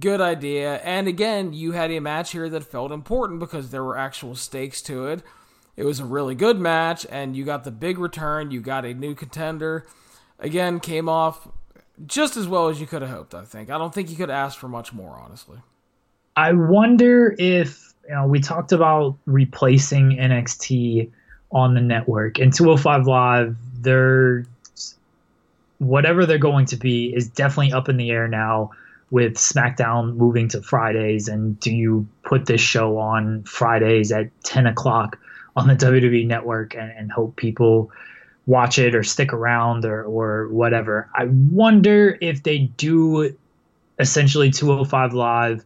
good idea. And again, you had a match here that felt important because there were actual stakes to it. It was a really good match, and you got the big return. You got a new contender. Again, came off just as well as you could have hoped, I think. I don't think you could ask for much more, honestly. I wonder if, you know, we talked about replacing NXT on the network. And 205 Live, they're whatever they're going to be is definitely up in the air now with SmackDown moving to Fridays, and do you put this show on Fridays at 10 o'clock on the WWE network and, and hope people watch it or stick around or, or whatever? I wonder if they do essentially 205 Live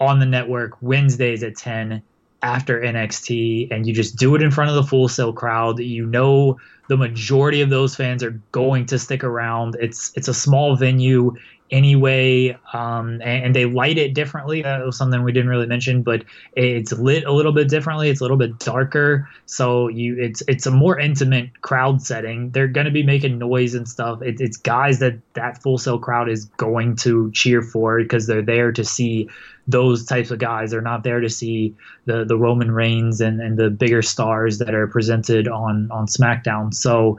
on the network Wednesdays at 10 after NXT and you just do it in front of the Full Sail crowd. You know the majority of those fans are going to stick around. It's it's a small venue anyway, um, and, and, they light it differently. That was something we didn't really mention, but it's lit a little bit differently. It's a little bit darker, so you it's it's a more intimate crowd setting. They're going to be making noise and stuff. It, it's guys that that Full Sail crowd is going to cheer for because they're there to see those types of guys. They're not there to see the the Roman Reigns and, and the bigger stars that are presented on on SmackDown. So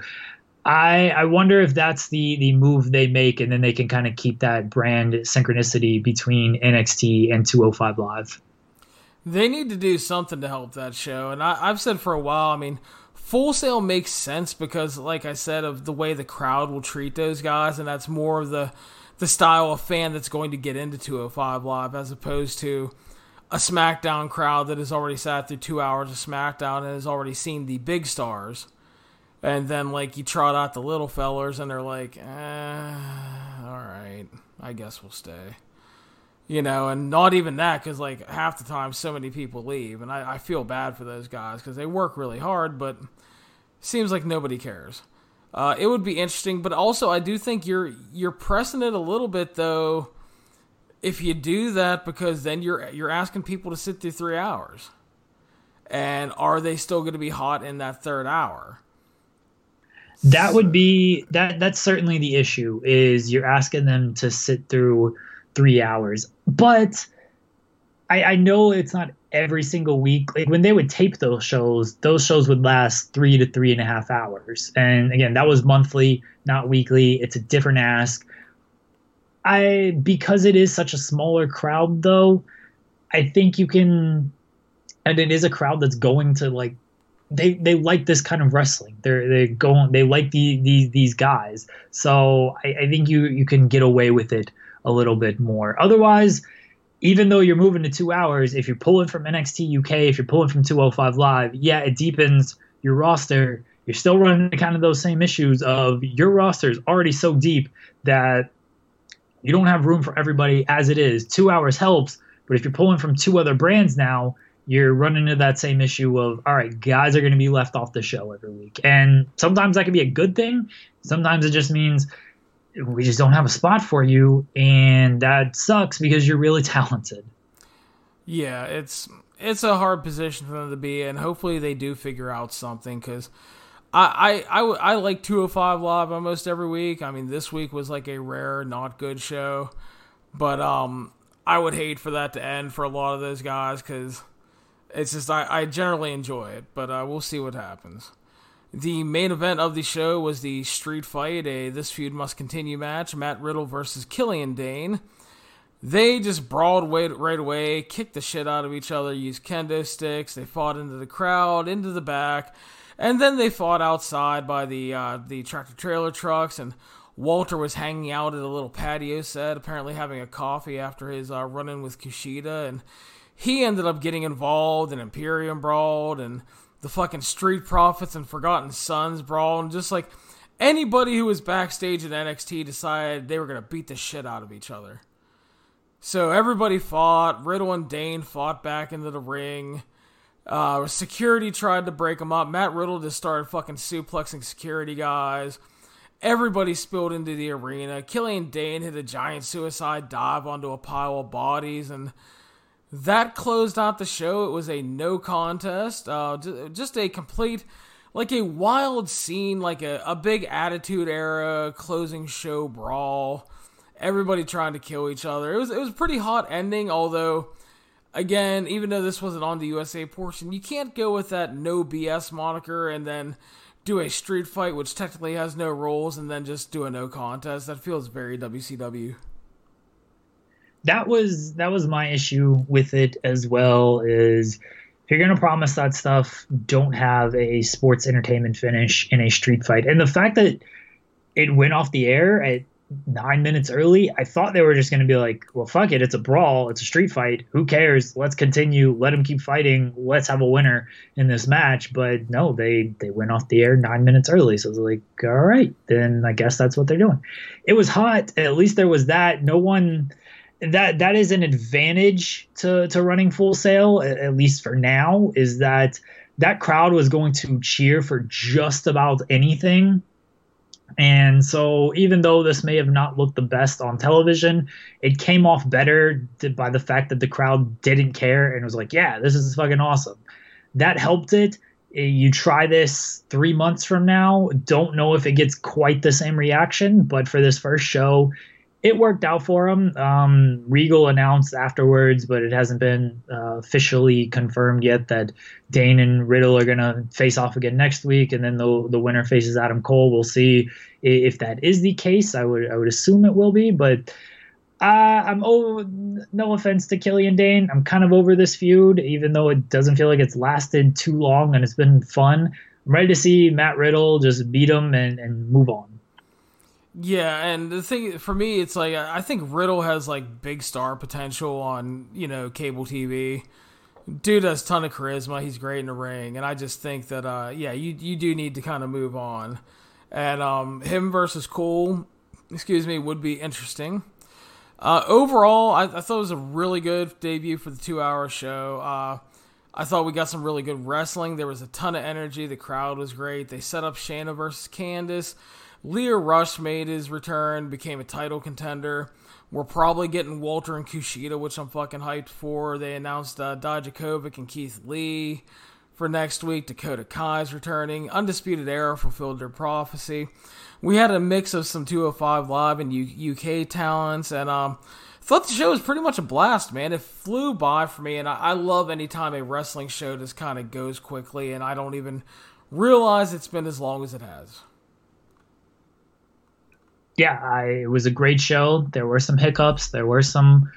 I I wonder if that's the the move they make, and then they can kind of keep that brand synchronicity between NXT and 205 Live. They need to do something to help that show, and I, I've said for a while. I mean, Full Sail makes sense because, like I said, of the way the crowd will treat those guys, and that's more of the the style of fan that's going to get into 205 Live as opposed to a SmackDown crowd that has already sat through two hours of SmackDown and has already seen the big stars and then like you trot out the little fellers and they're like eh, all right i guess we'll stay. You know and not even that because like half the time so many people leave and i, I feel bad for those guys because they work really hard but seems like nobody cares. Uh, it would be interesting but also i do think you're you're pressing it a little bit though if you do that because then you're you're asking people to sit through three hours. And are they still going to be hot in that third hour that would be that that's certainly the issue is you're asking them to sit through three hours. But I, I know it's not every single week. Like when they would tape those shows those shows would last three to three and a half hours. And again that was monthly not weekly. It's a different ask. I because it is such a smaller crowd though i think you can and it is a crowd that's going to like they they like this kind of wrestling. They're they going they like the, these these guys. So I, I think you you can get away with it a little bit more. Otherwise, even though you're moving to two hours, if you're pulling from NXT UK, if you're pulling from 205 Live, yeah, it deepens your roster. You're still running kind of those same issues of your roster is already so deep that you don't have room for everybody as it is. Two hours helps, but if you're pulling from two other brands now, you're running into that same issue of all right guys are going to be left off the show every week and sometimes that can be a good thing sometimes it just means we just don't have a spot for you and that sucks because you're really talented yeah it's it's a hard position for them to be in hopefully they do figure out something because I, I, I, I like 205 Live almost every week. I mean, this week was like a rare, not good show. But um, I would hate for that to end for a lot of those guys because it's just, I, I generally enjoy it. But uh, we'll see what happens. The main event of the show was the street fight, a This Feud Must Continue match Matt Riddle versus Killian Dain. They just brawled right away, kicked the shit out of each other, used kendo sticks. They fought into the crowd, into the back, and then they fought outside by the uh, the tractor trailer trucks. And Walter was hanging out at a little patio set, apparently having a coffee after his uh, run in with Kushida. And he ended up getting involved, in Imperium brawled, and the fucking Street Profits and Forgotten Sons brawl and just like anybody who was backstage at NXT decided they were gonna beat the shit out of each other. So everybody fought. Riddle and Dain fought back into the ring. Uh, security tried to break them up. Matt Riddle just started fucking suplexing security guys. Everybody spilled into the arena. Killian Dain hit a giant suicide dive onto a pile of bodies, and that closed out the show. It was a no contest. Uh, just a complete, like a wild scene, like a, a big Attitude Era closing show brawl everybody trying to kill each other. It was it was pretty hot ending, although again, even though this wasn't on the USA portion, you can't go with that no BS moniker and then do a street fight which technically has no rules and then just do a no contest. That feels very WCW. That was that was my issue with it as well is if you're going to promise that stuff, don't have a sports entertainment finish in a street fight. And the fact that it went off the air at nine minutes early, I thought they were just going to be like, well, fuck it. It's a brawl. It's a street fight. Who cares? Let's continue. Let them keep fighting. Let's have a winner in this match. But no, they, they went off the air nine minutes early. So it's like, all right, then I guess that's what they're doing. It was hot. At least there was that. No one. That that is an advantage to to running Full Sail at least for now is that that crowd was going to cheer for just about anything and so, even though this may have not looked the best on television, it came off better by the fact that the crowd didn't care and was like, yeah, this is fucking awesome. That helped it. Eh, you try this three months from now, don't know if it gets quite the same reaction, but for this first show, it worked out for him. Um, Regal announced afterwards, but it hasn't been uh, officially confirmed yet that Dain and Riddle are gonna face off again next week, and then the the winner faces Adam Cole. We'll see if that is the case. I would I would assume it will be, but. Uh, I'm over. No offense to Killian Dain, I'm kind of over this feud, even though it doesn't feel like it's lasted too long and it's been fun. I'm ready to see Matt Riddle just beat him and, and move on. Yeah, and the thing for me, it's like I think Riddle has like big star potential on you know cable TV. Dude has ton of charisma. He's great in the ring, and I just think that uh, yeah, you you do need to kind of move on, and um, him versus Cool, excuse me, would be interesting. Uh, overall, I, I, thought it was a really good debut for the two-hour show. Uh, I thought we got some really good wrestling. There was a ton of energy. The crowd was great. They set up Shayna versus Candice. Lio Rush made his return, became a title contender. We're probably getting Walter and Kushida, which I'm fucking hyped for. They announced uh, Dijakovic and Keith Lee for next week. Dakota Kai's returning. Undisputed Era fulfilled their prophecy. We had a mix of some 205 Live and U- UK talents, and um, thought the show was pretty much a blast, man. It flew by for me, and I, I love anytime a wrestling show just kind of goes quickly, and I don't even realize it's been as long as it has yeah, I, it was a great show. There were some hiccups, there were some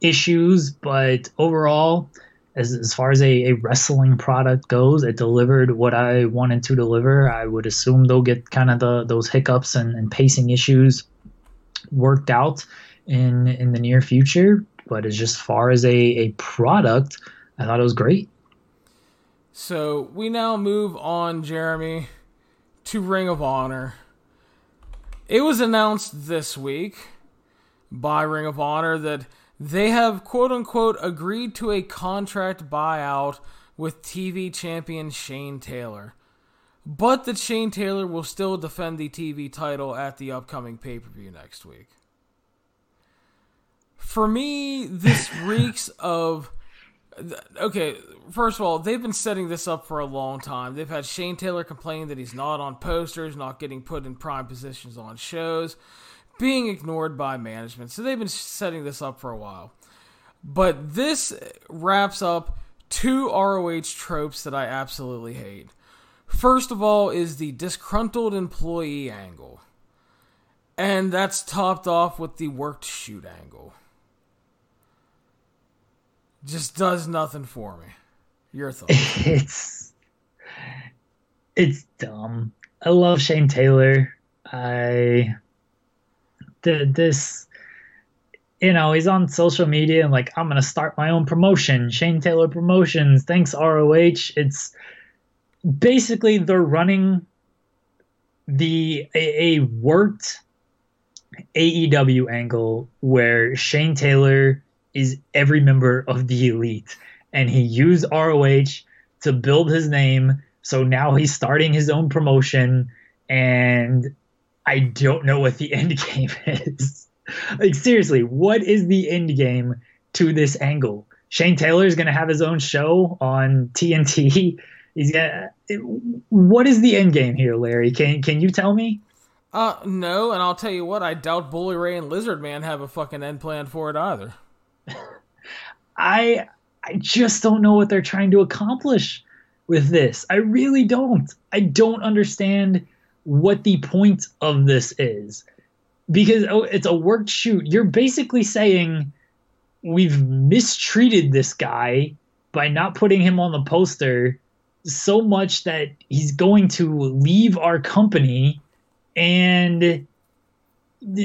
issues, but overall, as, as far as a, a wrestling product goes, it delivered what I wanted to deliver. I would assume they'll get kind of the those hiccups and, and pacing issues worked out in in the near future. But as just far as a, a product, I thought it was great. So we now move on, Jeremy, to Ring of Honor. It was announced this week by Ring of Honor that they have quote unquote agreed to a contract buyout with TV champion Shane Taylor. But that Shane Taylor will still defend the TV title at the upcoming pay per view next week. For me, this reeks of okay, first of all, they've been setting this up for a long time. They've had Shane Taylor complain that he's not on posters, not getting put in prime positions on shows, being ignored by management. So they've been setting this up for a while. But this wraps up two ROH tropes that I absolutely hate. First of all, is the disgruntled employee angle. And that's topped off with the worked shoot angle. Just does nothing for me. Your thoughts? It's it's dumb. I love Shane Taylor. I the this you know, he's on social media and like I'm gonna start my own promotion, Shane Taylor Promotions. Thanks ROH. It's basically they're running the a, a worked AEW angle where Shane Taylor is every member of the elite and he used ROH to build his name. So now he's starting his own promotion and I don't know what the end game is. like seriously, what is the end game to this angle? Shane Taylor is going to have his own show on TNT He's got. What is the end game here, Larry? Can can you tell me? Uh, no, and I'll tell you what. I doubt Bully Ray and Lizard Man have a fucking end plan for it either. I I just don't know what they're trying to accomplish with this. I really don't. I don't understand what the point of this is because oh, it's a worked shoot. You're basically saying we've mistreated this guy by not putting him on the poster so much that he's going to leave our company and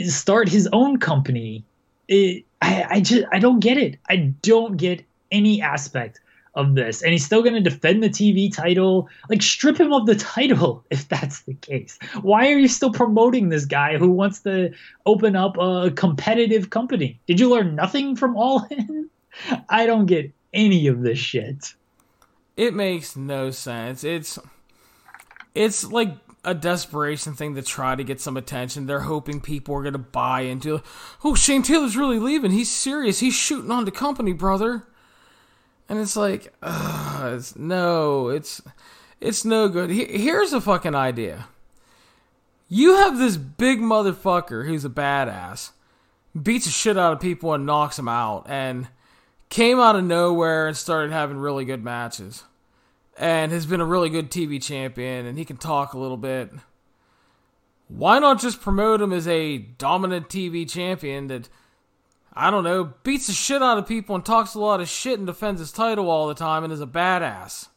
start his own company. It, I, I just I don't get it. I don't get any aspect of this. And he's still going to defend the TV title. Like, strip him of the title if that's the case. Why are you still promoting this guy who wants to open up a competitive company? Did you learn nothing from All In? I don't get any of this shit. It makes no sense. It's it's like a desperation thing to try to get some attention. They're hoping people are going to buy into. Oh, Shane Taylor's really leaving. He's serious. He's shooting on the company, brother. And it's like, it's, no, it's it's no good. Here's a fucking idea. You have this big motherfucker who's a badass, beats the shit out of people and knocks them out, and came out of nowhere and started having really good matches and has been a really good TV champion and he can talk a little bit. Why not just promote him as a dominant TV champion that I don't know, beats the shit out of people and talks a lot of shit and defends his title all the time and is a badass?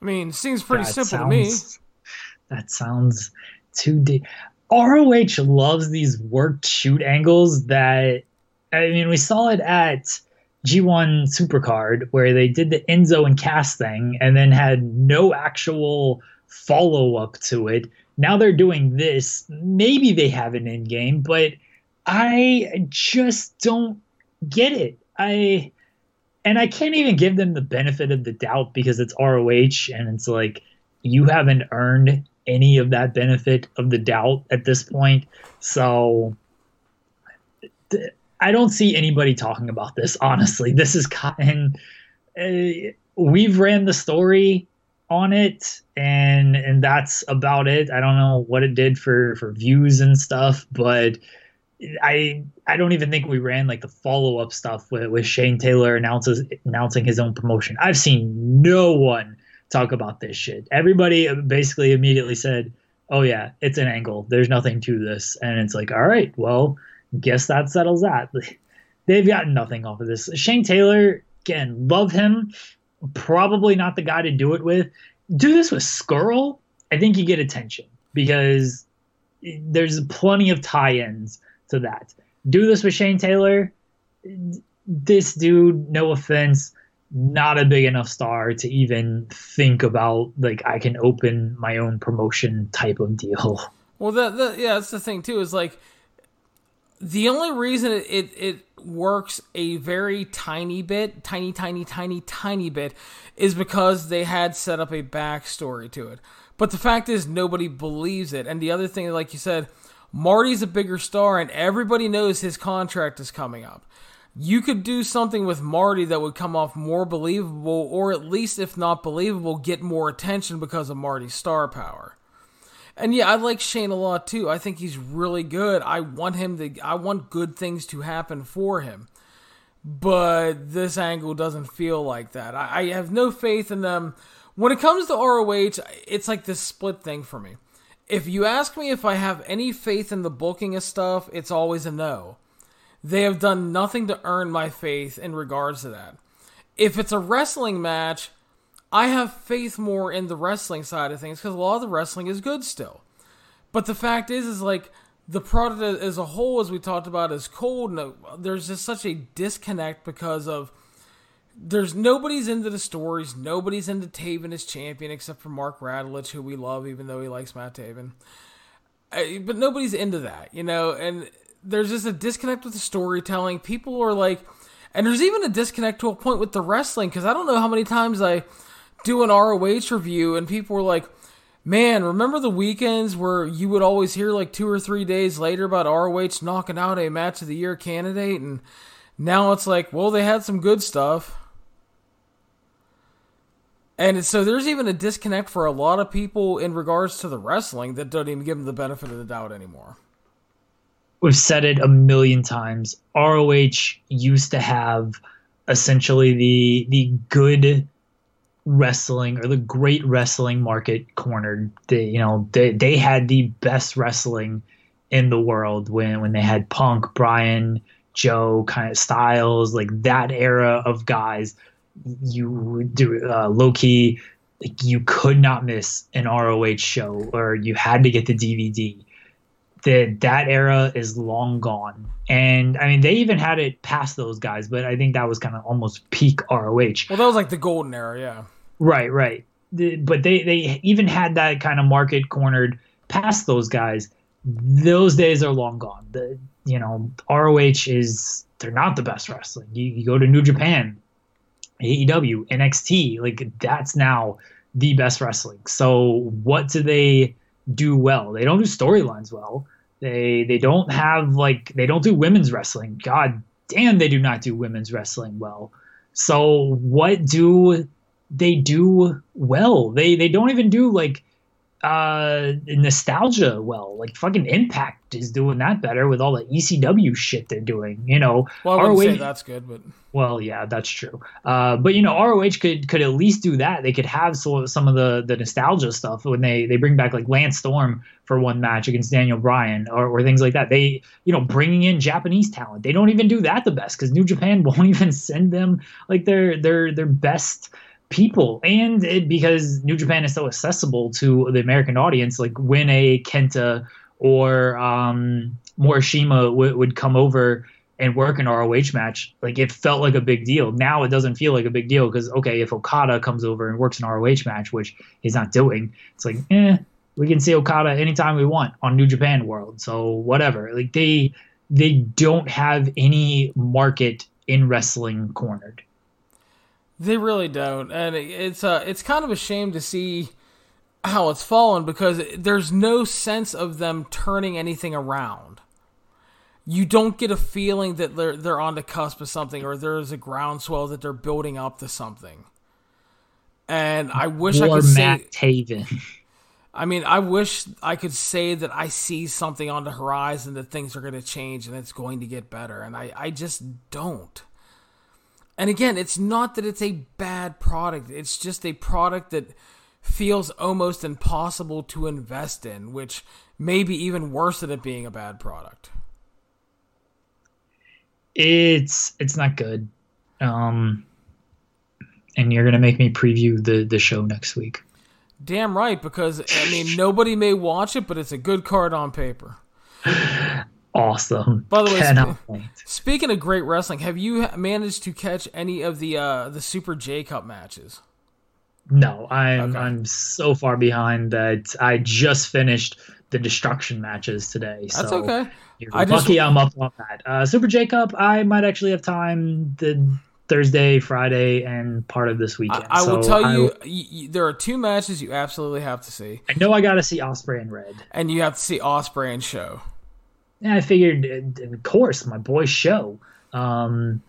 I mean, seems pretty that simple sounds, to me. That sounds too deep. ROH loves these worked shoot angles that I mean, we saw it at G1 Supercard where they did the Enzo and Cass thing and then had no actual follow up to it. Now they're doing this. Maybe they have an end game, but I just don't get it. I and I can't even give them the benefit of the doubt because it's ROH and it's like you haven't earned any of that benefit of the doubt at this point. So I don't see anybody talking about this. Honestly, this is and uh, we've ran the story on it, and and that's about it. I don't know what it did for for views and stuff, but I I don't even think we ran like the follow up stuff with, with Shane Taylor announces announcing his own promotion. I've seen no one talk about this shit. Everybody basically immediately said, "Oh yeah, it's an angle. There's nothing to this," and it's like, all right, well guess that settles that. They've gotten nothing off of this. Shane Taylor, again, love him. Probably not the guy to do it with. Do this with Scurll. I think you get attention because there's plenty of tie-ins to that. Do this with Shane Taylor. This dude, no offense, not a big enough star to even think about like I can open my own promotion type of deal. Well, that, yeah, that's the thing too. Is like the only reason it, it, it works a very tiny bit, tiny, tiny, tiny, tiny bit, is because they had set up a backstory to it. But the fact is, nobody believes it. And the other thing, like you said, Marty's a bigger star, and everybody knows his contract is coming up. you could do something with Marty that would come off more believable, or at least, if not believable, get more attention because of Marty's star power. And yeah, I like Shane a lot too. I think he's really good. I want him to, I want good things to happen for him. But this angle doesn't feel like that. I, I have no faith in them. When it comes to ROH, it's like this split thing for me. If you ask me if I have any faith in the booking of stuff, it's always a no. They have done nothing to earn my faith in regards to that. If it's a wrestling match, I have faith more in the wrestling side of things because a lot of the wrestling is good still. But the fact is, is like the product as a whole, as we talked about, is cold. And uh, there's just such a disconnect because of there's nobody's into the stories. Nobody's into Taven as champion except for Mark Radulich, who we love, even though he likes Matt Taven. But nobody's into that, you know. And there's just a disconnect with the storytelling. People are like, and there's even a disconnect to a point with the wrestling because I don't know how many times I do an ROH review and people were like, man, remember the weekends where you would always hear like two or three days later about ROH knocking out a match of the year candidate? And now it's like, well, they had some good stuff. And so there's even a disconnect for a lot of people in regards to the wrestling that don't even give them the benefit of the doubt anymore we've said it a million times. ROH used to have essentially the the good wrestling or the great wrestling market cornered. They, you know, they they had the best wrestling in the world when when they had Punk, Bryan, Joe, kind of Styles, like that era of guys. You do uh, low key, like you could not miss an ROH show, or you had to get the DVD that that era is long gone. And I mean, they even had it past those guys, but I think that was kind of almost peak ROH. Well, that was like the golden era, yeah. Right, right. The, but they they even had that kind of market cornered past those guys. Those days are long gone. The you know ROH is they're not the best wrestling. You, you go to New Japan, AEW, NXT, like that's now the best wrestling. So what do they? Do well. They don't do storylines well. They they don't have like they don't do women's wrestling. God damn, they do not do women's wrestling well. So what do they do well? They they don't even do like uh nostalgia well. Like fucking Impact is doing that better with all the ECW shit they're doing. You know, well, I wouldn't ROH, say that's good, but well, yeah, that's true. Uh, but you know, ROH could could at least do that. They could have so, some of the the nostalgia stuff when they they bring back like Lance Storm for one match against Daniel Bryan or, or things like that. They you know bringing in Japanese talent. They don't even do that the best because New Japan won't even send them like their their their best people and it, because New Japan is so accessible to the American audience, like when a Kenta or um, Morishima w- would come over and work an ROH match, like it felt like a big deal. Now it doesn't feel like a big deal because okay, if Okada comes over and works an ROH match, which he's not doing, it's like eh, we can see Okada anytime we want on New Japan World. So whatever. Like they they don't have any market in wrestling cornered. They really don't, and it's uh, it's kind of a shame to see how it's fallen because there's no sense of them turning anything around. You don't get a feeling that they're they're on the cusp of something or there's a groundswell that they're building up to something. And I wish or I could Matt say Taven. I mean, I wish I could say that I see something on the horizon that things are going to change and it's going to get better, and I, I just don't. And again, it's not that it's a bad product, it's just a product that feels almost impossible to invest in, which may be even worse than it being a bad product. It's it's not good. Um and you're going to make me preview the the show next week. Damn right because I mean nobody may watch it, but it's a good card on paper. awesome. By the way, sp- speaking of great wrestling, have you managed to catch any of the uh, the Super J Cup matches? No, I'm okay. I'm so far behind that I just finished the destruction matches today. That's so okay. You're I lucky just... I'm up on that. Uh, Super J Cup, I might actually have time the Thursday, Friday, and part of this weekend. I, I so will tell I, you, you, there are two matches you absolutely have to see. I know I got to see Ospreay and Red, and you have to see Ospreay and Show. Yeah, I figured, of course, my boy Sho. Um,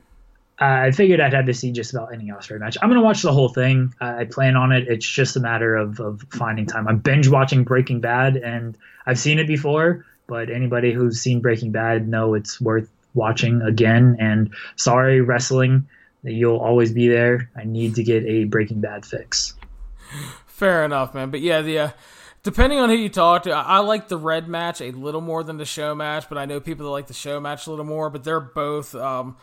I figured I'd have to see just about any Ospreay match. I'm gonna watch the whole thing. I plan on it. It's just a matter of, of finding time. I'm binge watching Breaking Bad, and I've seen it before. But anybody who's seen Breaking Bad know it's worth watching again. And sorry, wrestling, you'll always be there. I need to get a Breaking Bad fix. Fair enough, man. But yeah, the uh, depending on who you talk to, I, I like the red match a little more than the Sho match. But I know people that like the Sho match a little more. But they're both. Um,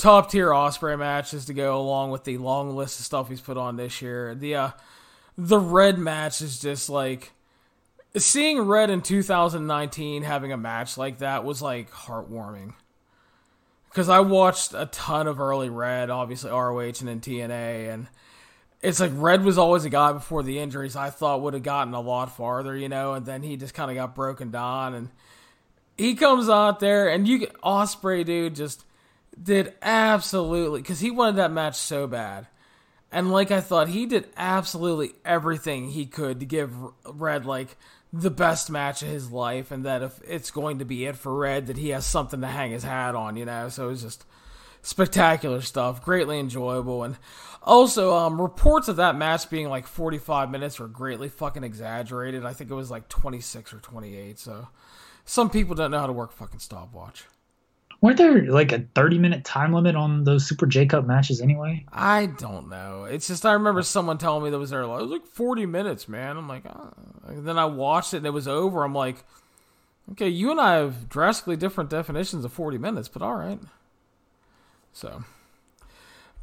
top tier Ospreay matches to go along with the long list of stuff he's put on this year. The uh, the Red match is just like seeing Red in 2019 having a match like that was like heartwarming. Because I watched a ton of early Red, obviously ROH and then TNA, and it's like Red was always a guy before the injuries I thought would have gotten a lot farther, you know, and then he just kind of got broken down, and he comes out there, and you get Ospreay, dude, just did absolutely because he wanted that match so bad. And like I thought, he did absolutely everything he could to give Red like the best match of his life, and that if it's going to be it for Red, that he has something to hang his hat on, you know. So it was just spectacular stuff, greatly enjoyable, and also um, reports of that match being like 45 minutes were greatly fucking exaggerated. I think it was like 26 or 28. So some people don't know how to work fucking stopwatch weren't there like a 30 minute time limit on those Super J Cup matches anyway? I don't know. It's just I remember someone telling me that was there. Like, it was like 40 minutes, man. I'm like, oh. then I watched it and it was over. I'm like, okay, you and I have drastically different definitions of 40 minutes, but all right. So,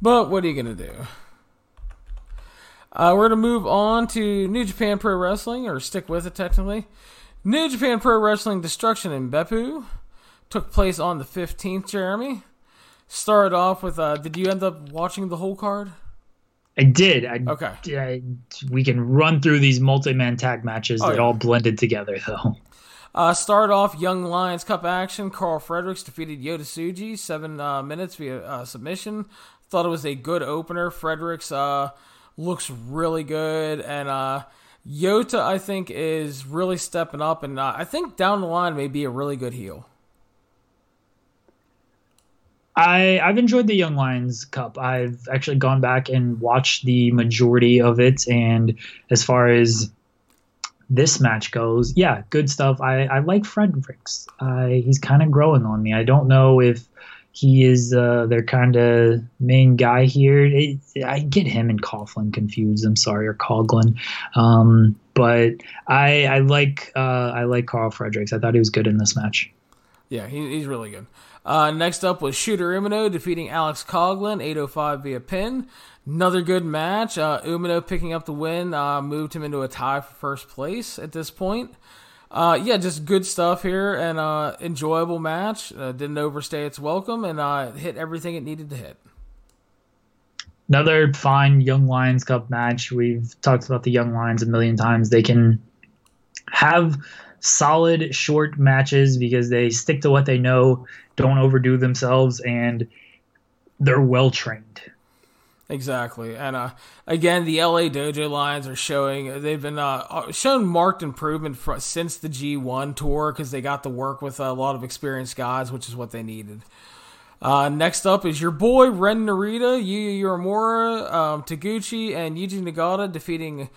but what are you gonna do? Uh, we're gonna move on to New Japan Pro Wrestling, or stick with it technically. New Japan Pro Wrestling Destruction in Beppu took place on the 15th, Jeremy. Started off with, uh, did you end up watching the whole card? I did. I, okay. I, we can run through these multi-man tag matches oh, that yeah. all blended together, though. Uh, start off Young Lions Cup action. Carl Fredericks defeated Yota Tsuji seven uh, minutes via uh, submission. Thought it was a good opener. Fredericks uh, looks really good, and uh, Yota I think is really stepping up, and uh, I think down the line may be a really good heel. I I've enjoyed the Young Lions Cup. I've actually gone back and watched the majority of it, and as far as this match goes, yeah, good stuff. I I like Fredericks. I he's kind of growing on me. I don't know if he is uh, their kind of main guy here. It, I get him and Coughlin confused. I'm sorry, or Coughlin. Um, but I I like uh, I like Carl Fredericks. I thought he was good in this match. Yeah, he, he's really good. Uh, next up was Shota Umino defeating Alex Coughlin, 805 via pin. Another good match. Uh, Umino picking up the win, uh, moved him into a tie for first place at this point. Uh, yeah, just good stuff here and uh, enjoyable match. Uh, didn't overstay its welcome and uh, hit everything it needed to hit. Another fine Young Lions Cup match. We've talked about the Young Lions a million times. They can have solid short matches because they stick to what they know, don't overdo themselves, and they're well trained. Exactly, and uh, again, the LA Dojo Lions are showing they've been uh, uh shown marked improvement for, since the G1 tour because they got to work with a lot of experienced guys, which is what they needed. Uh, next up is your boy Ren Narita, Yuya Uemura, um, Taguchi, and Yuji Nagata defeating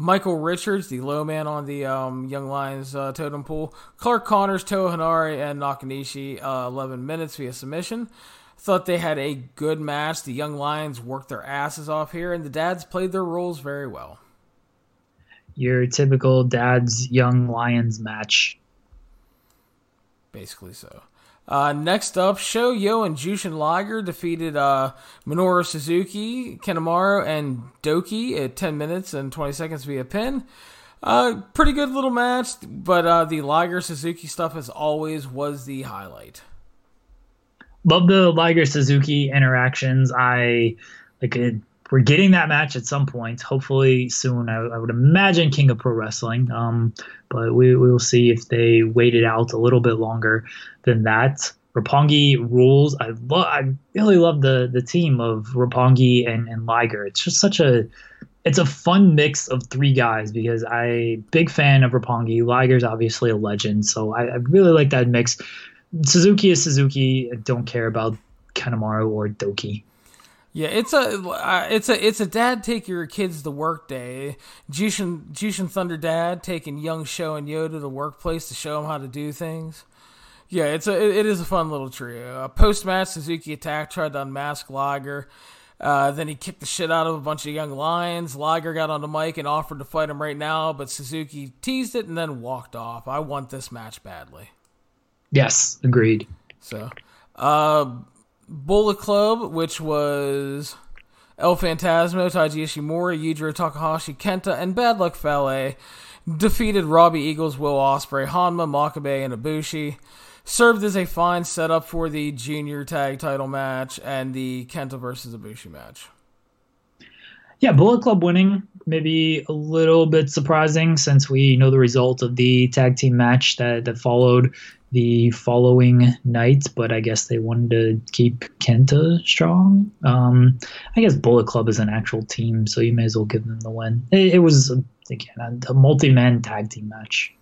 Michael Richards, the low man on the um, Young Lions uh, totem pole. Clark Connors, Toa Henare, and Nakanishi, uh, 11 minutes via submission. Thought they had a good match. The Young Lions worked their asses off here, and the dads played their roles very well. Your typical dad's Young Lions match. Basically so. Uh, next up, Yoh and Jushin Liger defeated uh, Minoru Suzuki, Kanemaru, and Douki at 10 minutes and 20 seconds via pin. Uh, pretty good little match, but uh, the Liger Suzuki stuff, as always, was the highlight. Love the Liger Suzuki interactions. I like it. We're getting that match at some point, hopefully soon. I, I would imagine King of Pro Wrestling. Um, but we, we will see if they wait it out a little bit longer than that. Roppongi rules. I love. I really love the the team of Roppongi and and Liger. It's just such a it's a fun mix of three guys because I big fan of Roppongi. Liger's obviously a legend, so I, I really like that mix. Suzuki is Suzuki. I don't care about Kanemaru or Douki. Yeah, it's a uh, it's a it's a dad take your kids to work day. Jushin Jushin Thunder Dad taking young Sho and Yoh to the workplace to show them how to do things. Yeah, it's a it is a fun little trio. Uh, Post match, Suzuki attack tried to unmask Liger. Uh, then he kicked the shit out of a bunch of young lions. Liger got on the mic and offered to fight him right now, but Suzuki teased it and then walked off. I want this match badly. Yes, agreed. So, uh, Bullet Club, which was El Phantasmo, Taiji Ishimori, Yujiro Takahashi, Kenta, and Bad Luck Fale defeated Robbie Eagles, Will Ospreay, Honma, Makabe, and Ibushi. Served as a fine setup for the junior tag title match and the Kenta versus Ibushi match. Yeah, Bullet Club winning maybe a little bit surprising since we know the result of the tag team match that, that followed the following night, but I guess they wanted to keep Kenta strong. Um, I guess Bullet Club is an actual team, so you may as well give them the win. It, it was again a, a multi-man tag team match.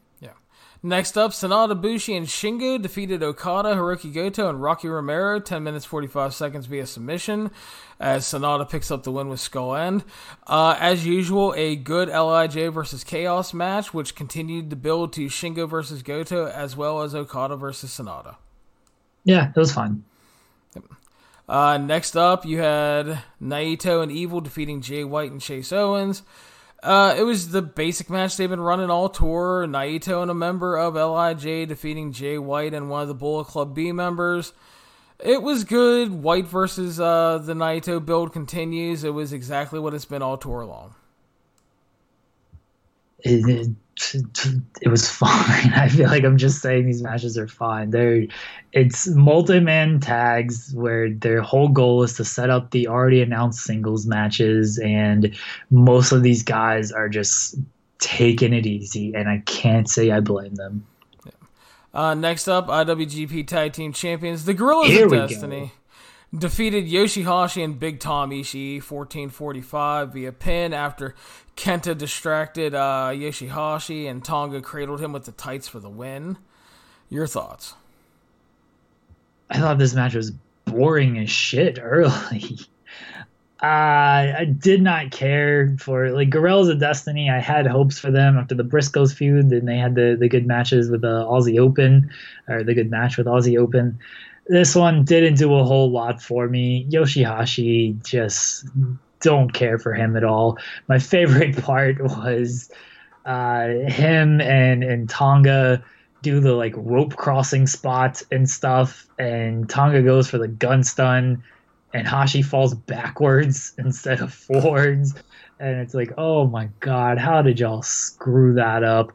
Next up, Sanada Bushi and Shingo defeated Okada, Hiroki Goto, and Rocky Romero 10 minutes 45 seconds via submission as Sanada picks up the win with Skull End. Uh, as usual, a good LIJ versus Chaos match, which continued to build to Shingo versus Goto as well as Okada versus Sanada. Yeah, it was fun. Uh, next up, you had Naito and Evil defeating Jay White and Chase Owens. Uh, it was the basic match they've been running all tour. Naito and a member of LIJ defeating Jay White and one of the Bullet Club B members. It was good. White versus uh, the Naito build continues. It was exactly what it's been all tour long. It, it, it was fine. I feel like I'm just saying these matches are fine. They're it's multi-man tags where their whole goal is to set up the already announced singles matches, and most of these guys are just taking it easy, and I can't say I blame them. Uh, next up, IWGP Tag Team Champions, the Guerrillas Here of Destiny. Go defeated Yoshihashi and Big Tom Ishii 1445 via pin after Kenta distracted uh, Yoshihashi and Tonga cradled him with the tights for the win. Your thoughts? I thought this match was boring as shit early. Uh, I did not care for like Guerrillas of Destiny. I had hopes for them after the Briscoes feud, and they had the, the good matches with the Aussie Open, or the good match with Aussie Open this one didn't do a whole lot for me. Yoshihashi just don't care for him at all. My favorite part was uh, him and and Tonga do the like rope crossing spot and stuff, and Tonga goes for the gun stun, and Hashi falls backwards instead of forwards, and it's like, oh my god, how did y'all screw that up?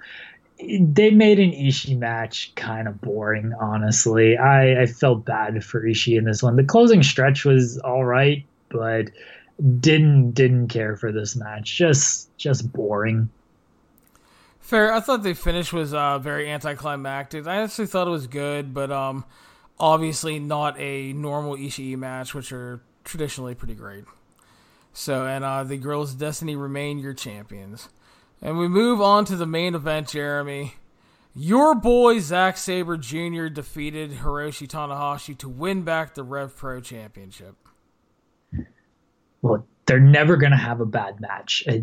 They made an Ishii match kind of boring, honestly. I, I felt bad for Ishii in this one. The closing stretch was all right, but didn't didn't care for this match. Just just boring. Fair. I thought the finish was uh, very anticlimactic. I actually thought it was good, but um, obviously not a normal Ishii match, which are traditionally pretty great. So, and uh, the Girls Destiny remain your champions. And we move on to the main event, Jeremy. Your boy Zack Sabre Jr. defeated Hiroshi Tanahashi to win back the Rev Pro Championship. Well, they're never going to have a bad match. Uh,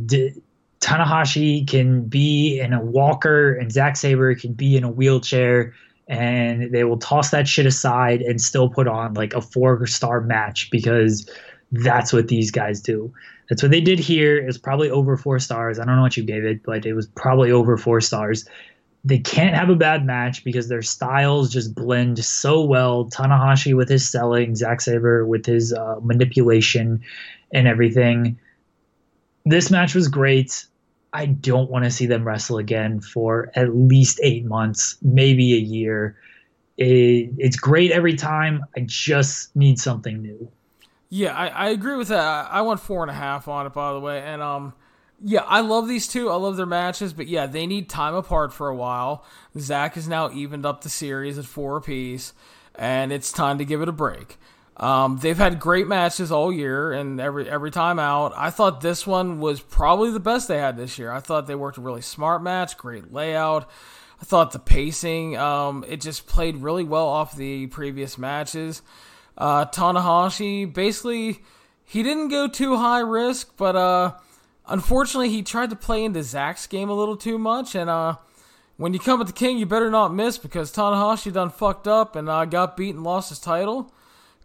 Tanahashi can be in a walker, and Zack Sabre can be in a wheelchair, and they will toss that shit aside and still put on like a four star match because that's what these guys do. That's what they did here. It was probably over four stars. I don't know what you gave it, but it was probably over four stars. They can't have a bad match because their styles just blend so well. Tanahashi with his selling, Zack Sabre with his uh, manipulation and everything. This match was great. I don't want to see them wrestle again for at least eight months, maybe a year. It, it's great every time. I just need something new. Yeah, I, I agree with that. I went four and a half on it, by the way, and um, yeah, I love these two. I love their matches, but yeah, they need time apart for a while. Zack has now evened up the series at four apiece, and it's time to give it a break. Um, they've had great matches all year, and every every time out, I thought this one was probably the best they had this year. I thought they worked a really smart match, great layout. I thought the pacing, um, it just played really well off the previous matches. Uh, Tanahashi basically he didn't go too high risk, but uh, unfortunately he tried to play into Zack's game a little too much, and uh, when you come at the king, you better not miss because Tanahashi done fucked up and uh, got and lost his title.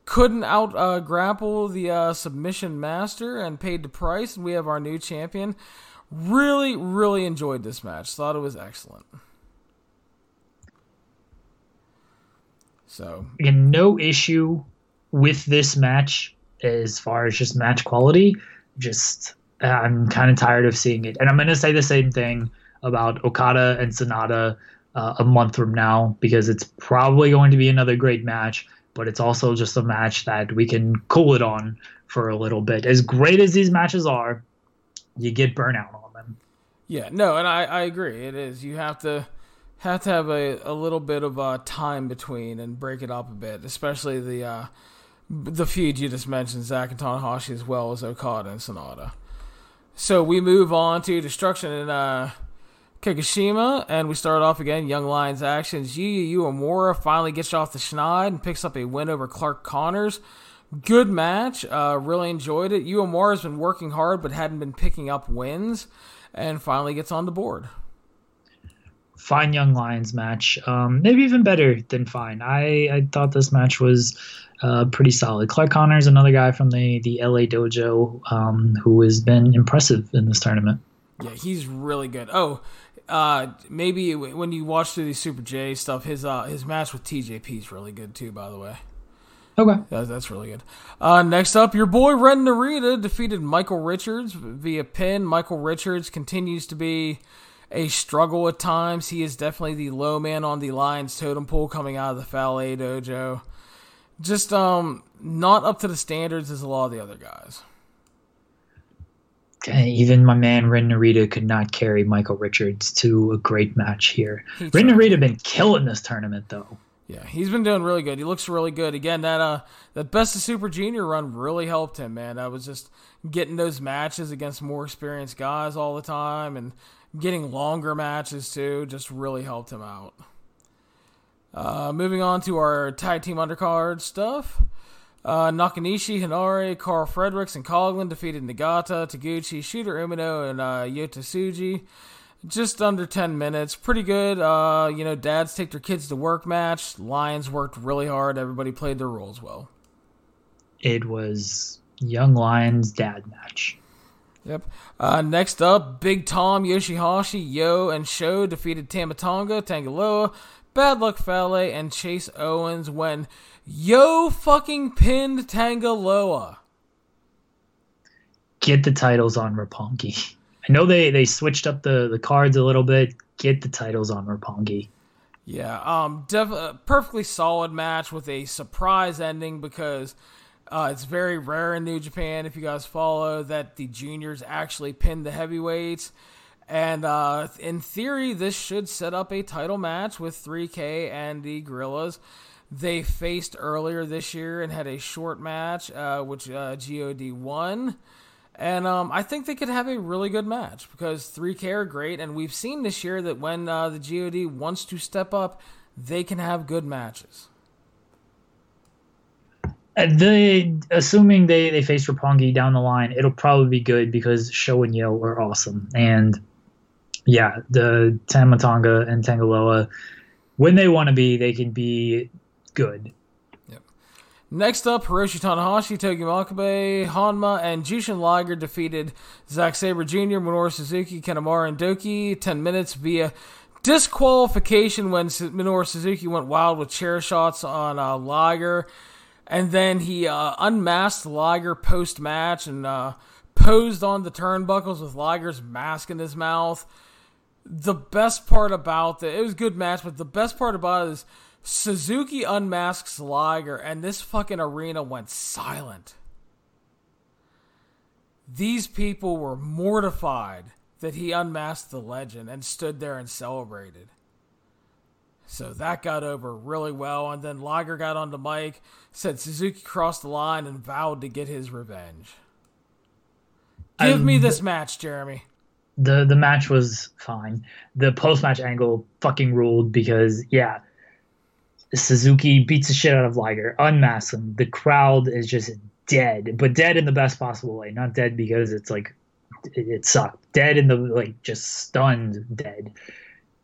Couldn't out uh, grapple the uh, submission master and paid the price, and we have our new champion. Really, really enjoyed this match. Thought it was excellent. So, Again, no issue with this match as far as just match quality. Just I'm kind of tired of seeing it, and I'm going to say the same thing about Okada and Sanada uh, a month from now because it's probably going to be another great match, but it's also just a match that we can cool it on for a little bit. As great as these matches are, you get burnout on them. Yeah, no, and I, I agree. It is. You have to have to have a, a little bit of uh, time between and break it up a bit, especially the uh, the feud you just mentioned, Zack and Tanahashi, as well as Okada and Sanada. So we move on to Destruction in uh, Kagoshima, and we start off again. Young Lions actions. Yuya Uemura finally gets off the schneid and picks up a win over Clark Connors. Good match. Uh, really enjoyed it. Uemura has been working hard, but hadn't been picking up wins, and finally gets on the board. Fine Young Lions match. Um, maybe even better than fine. I, I thought this match was uh, pretty solid. Clark Connors, another guy from the, the LA Dojo um, who has been impressive in this tournament. Yeah, he's really good. Oh, uh, maybe when you watch through the Super J stuff, his uh, his match with TJP is really good too. By the way. Okay. That's, that's really good. Uh, next up, your boy Ren Narita defeated Michael Richards via pin. Michael Richards continues to be a struggle at times. He is definitely the low man on the Lions totem pole coming out of the Fale dojo. Just um not up to the standards as a lot of the other guys. Even my man Ren Narita could not carry Michael Richards to a great match here. Ren Narita been killing this tournament though. Yeah, he's been doing really good. He looks really good. Again, that uh that best of Super Junior run really helped him, man. I was just getting those matches against more experienced guys all the time and getting longer matches too just really helped him out. Uh, moving on to our tag team undercard stuff. Uh, Nakanishi, Henare, Karl Fredericks, and Coughlin defeated Nagata, Taguchi, Shota Umino, and uh, Tsuji. Just under 10 minutes. Pretty good. Uh, you know, dads take their kids to work match. Lions worked really hard. Everybody played their roles well. It was Young Lions dad match. Yep. Uh, next up, Big Tom, Yoshihashi, Yoh, and Sho defeated Tamatonga, Tangaloa, Bad Luck Fale, and Chase Owens when Yoh fucking pinned Tangaloa. Get the titles on Roppongi. I know they, they switched up the, the cards a little bit. Get the titles on Roppongi. Yeah, um, def- perfectly solid match with a surprise ending because uh, it's very rare in New Japan, if you guys follow, that the juniors actually pin the heavyweights. And uh, in theory, this should set up a title match with 3K and the Guerrillas. They faced earlier this year and had a short match, uh, which uh, God won. And um, I think they could have a really good match because 3K are great. And we've seen this year that when uh, the God wants to step up, they can have good matches. Uh, the assuming they they face Roppongi down the line, it'll probably be good because Sho and Yoh are awesome, and yeah, the Tama Tonga and Tangaloa, when they want to be, they can be good. Yep. Next up, Hiroshi Tanahashi, Togi Makabe, Honma, and Jushin Liger defeated Zack Sabre Jr., Minoru Suzuki, Kanemaru, and Douki 10 minutes via disqualification when Minoru Suzuki went wild with chair shots on uh, Liger. And then he uh, unmasked Liger post match and uh, posed on the turnbuckles with Liger's mask in his mouth. The best part about it, it was a good match, but the best part about it is Suzuki unmasks Liger, and this fucking arena went silent. These people were mortified that he unmasked the legend and stood there and celebrated. So that got over really well. And then Liger got on the mic, said Suzuki crossed the line and vowed to get his revenge. Give um, me this match, Jeremy. The the match was fine. The post match angle fucking ruled because yeah, Suzuki beats the shit out of Liger, unmasks him. The crowd is just dead, but dead in the best possible way. Not dead because it's like it, it sucked. Dead in the like just stunned dead.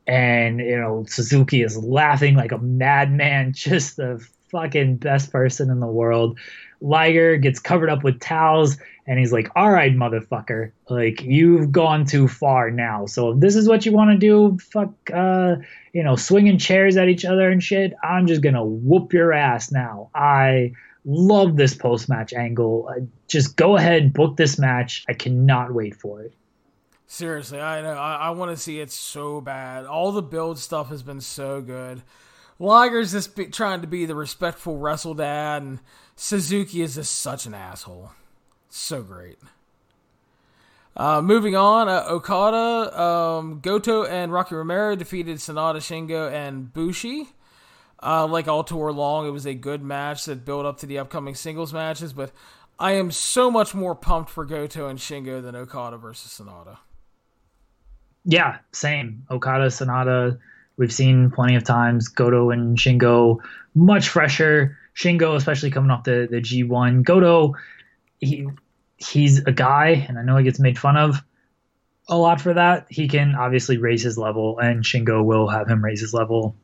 And you know Suzuki is laughing like a madman, just the fucking best person in the world. Liger gets covered up with towels and he's like, "All right, motherfucker, like you've gone too far now. So if this is what you want to do, fuck, uh, you know, swinging chairs at each other and shit. I'm just gonna whoop your ass now. I love this post match angle. Uh, just go ahead, book this match. I cannot wait for it. Seriously, I know. I, I want to see it so bad. All the build stuff has been so good. Liger's just be, trying to be the respectful wrestle dad, and Suzuki is just such an asshole. So great. Uh, moving on, uh, Okada, um, Goto, and Rocky Romero defeated Sanada, Shingo, and Bushi. Uh, like all tour long, it was a good match that built up to the upcoming singles matches, but I am so much more pumped for Goto and Shingo than Okada versus Sanada. Yeah, same. Okada, Sanada, we've seen plenty of times. Goto and Shingo, much fresher. Shingo, especially coming off the, the G1. Goto, he he's a guy, and I know he gets made fun of a lot for that. He can obviously raise his level, and Shingo will have him raise his level.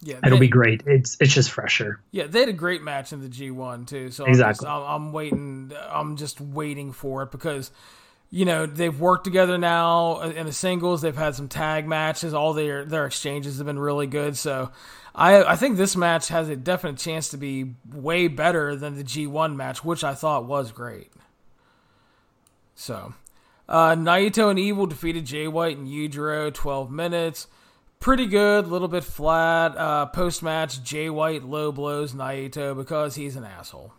Yeah, it'll be great. It's it's just fresher. Yeah, they had a great match in the G one too. So exactly, I'm, just, I'm, I'm waiting. I'm just waiting for it because you know they've worked together now in the singles. They've had some tag matches. All their their exchanges have been really good. So I I think this match has a definite chance to be way better than the G1 match, which I thought was great. So, uh, Naito and Evil defeated Jay White and Yujiro 12 minutes. Pretty good, a little bit flat. Uh, Post match, Jay White low blows Naito because he's an asshole.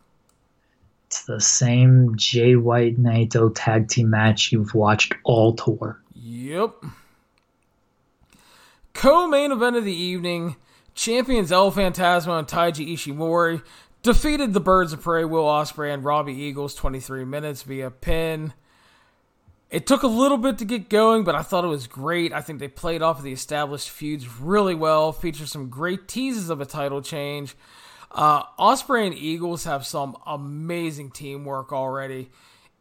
It's the same Jay White Naito tag team match you've watched all tour. Yep. Co main event of the evening Champions El Phantasmo and Taiji Ishimori defeated the Birds of Prey, Will Ospreay, and Robbie Eagles 23 minutes via pin. It took a little bit to get going, but I thought it was great. I think they played off of the established feuds really well, featured some great teases of a title change. Uh, Ospreay and Eagles have some amazing teamwork already.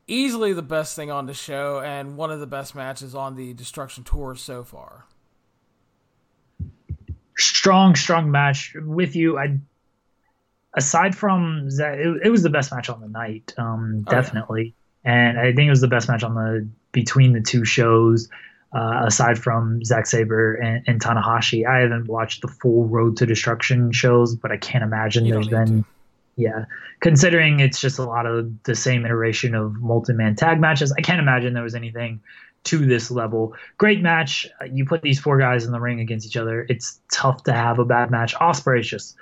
Easily the best thing on the show, and one of the best matches on the Destruction Tour so far strong, strong match with you. I aside from that, it, it was the best match on the night, um, definitely, oh, yeah. and I think it was the best match on the between the two shows. Uh, aside from Zack Sabre and, and, Tanahashi, I haven't watched the full Road to Destruction shows, but I can't imagine you there's been. To. Yeah, considering it's just a lot of the same iteration of multi-man tag matches, I can't imagine there was anything to this level. Great match. You put these four guys in the ring against each other. It's tough to have a bad match. Ospreay is just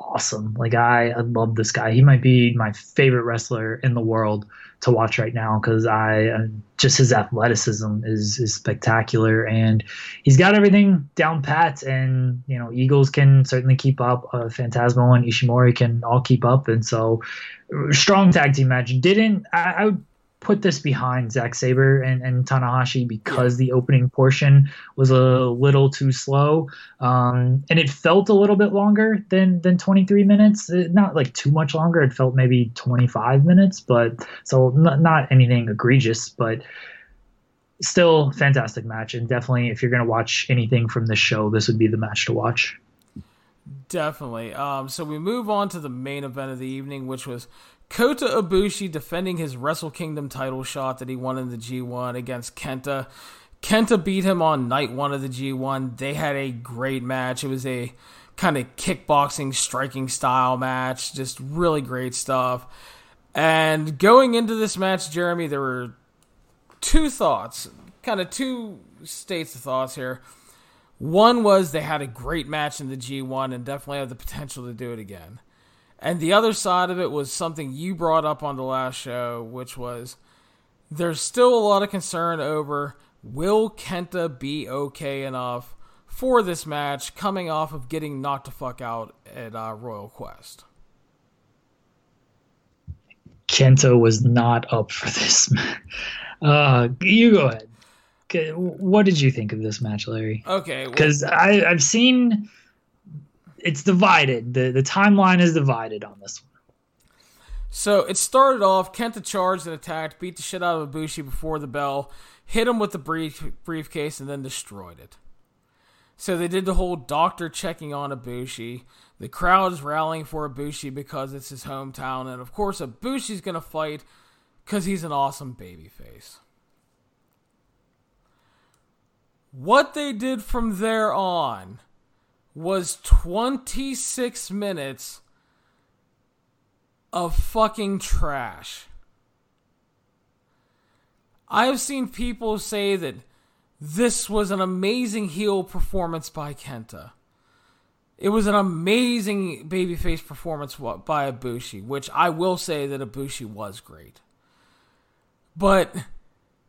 awesome. Like I, I love this guy. He might be my favorite wrestler in the world to watch right now because I uh, just his athleticism is is spectacular and he's got everything down pat. And you know, Eagles can certainly keep up. Uh, Phantasmo and Ishimori can all keep up. And so, strong tag team match. Didn't I, I put this behind Zack Sabre and, and Tanahashi because the opening portion was a little too slow. Um, and it felt a little bit longer than, than 23 minutes. It, not like too much longer. It felt maybe 25 minutes, but so not, not anything egregious, but still fantastic match. And definitely, if you're going to watch anything from this show, this would be the match to watch. Definitely. Um, so we move on to the main event of the evening, which was Kota Ibushi defending his Wrestle Kingdom title shot that he won in the G1 against Kenta. Kenta beat him on night one of the G1. They had a great match. It was a kind of kickboxing, striking style match. Just really great stuff. And going into this match, Jeremy, there were two thoughts, kind of two states of thoughts here. One was they had a great match in the G1 and definitely have the potential to do it again. And the other side of it was something you brought up on the last show, which was there's still a lot of concern over will Kenta be okay enough for this match coming off of getting knocked the fuck out at uh, Royal Quest. Kenta was not up for this. Uh, you go ahead. What did you think of this match, Larry? Okay, because well, I I've seen it's divided. the The timeline is divided on this one. So it started off. Kenta charged and attacked, beat the shit out of Ibushi before the bell, hit him with the brief briefcase, and then destroyed it. So they did the whole doctor checking on Ibushi. The crowd is rallying for Ibushi because it's his hometown, and of course Ibushi's gonna fight because he's an awesome babyface. What they did from there on was 26 minutes of fucking trash. I have seen people say that this was an amazing heel performance by Kenta. It was an amazing babyface performance by Ibushi, which I will say that Ibushi was great. But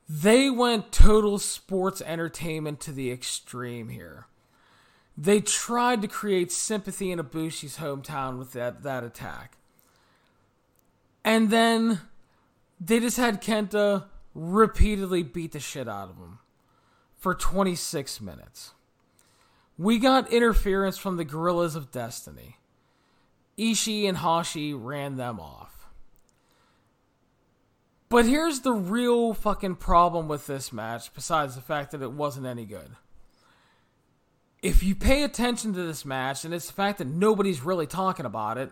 they went total sports entertainment to the extreme here. They tried to create sympathy in Ibushi's hometown with that, that attack. And then they just had Kenta repeatedly beat the shit out of him for 26 minutes. We got interference from the Guerrillas of Destiny. Ishii and Hashi ran them off. But here's the real fucking problem with this match, besides the fact that it wasn't any good. If you pay attention to this match, and it's the fact that nobody's really talking about it,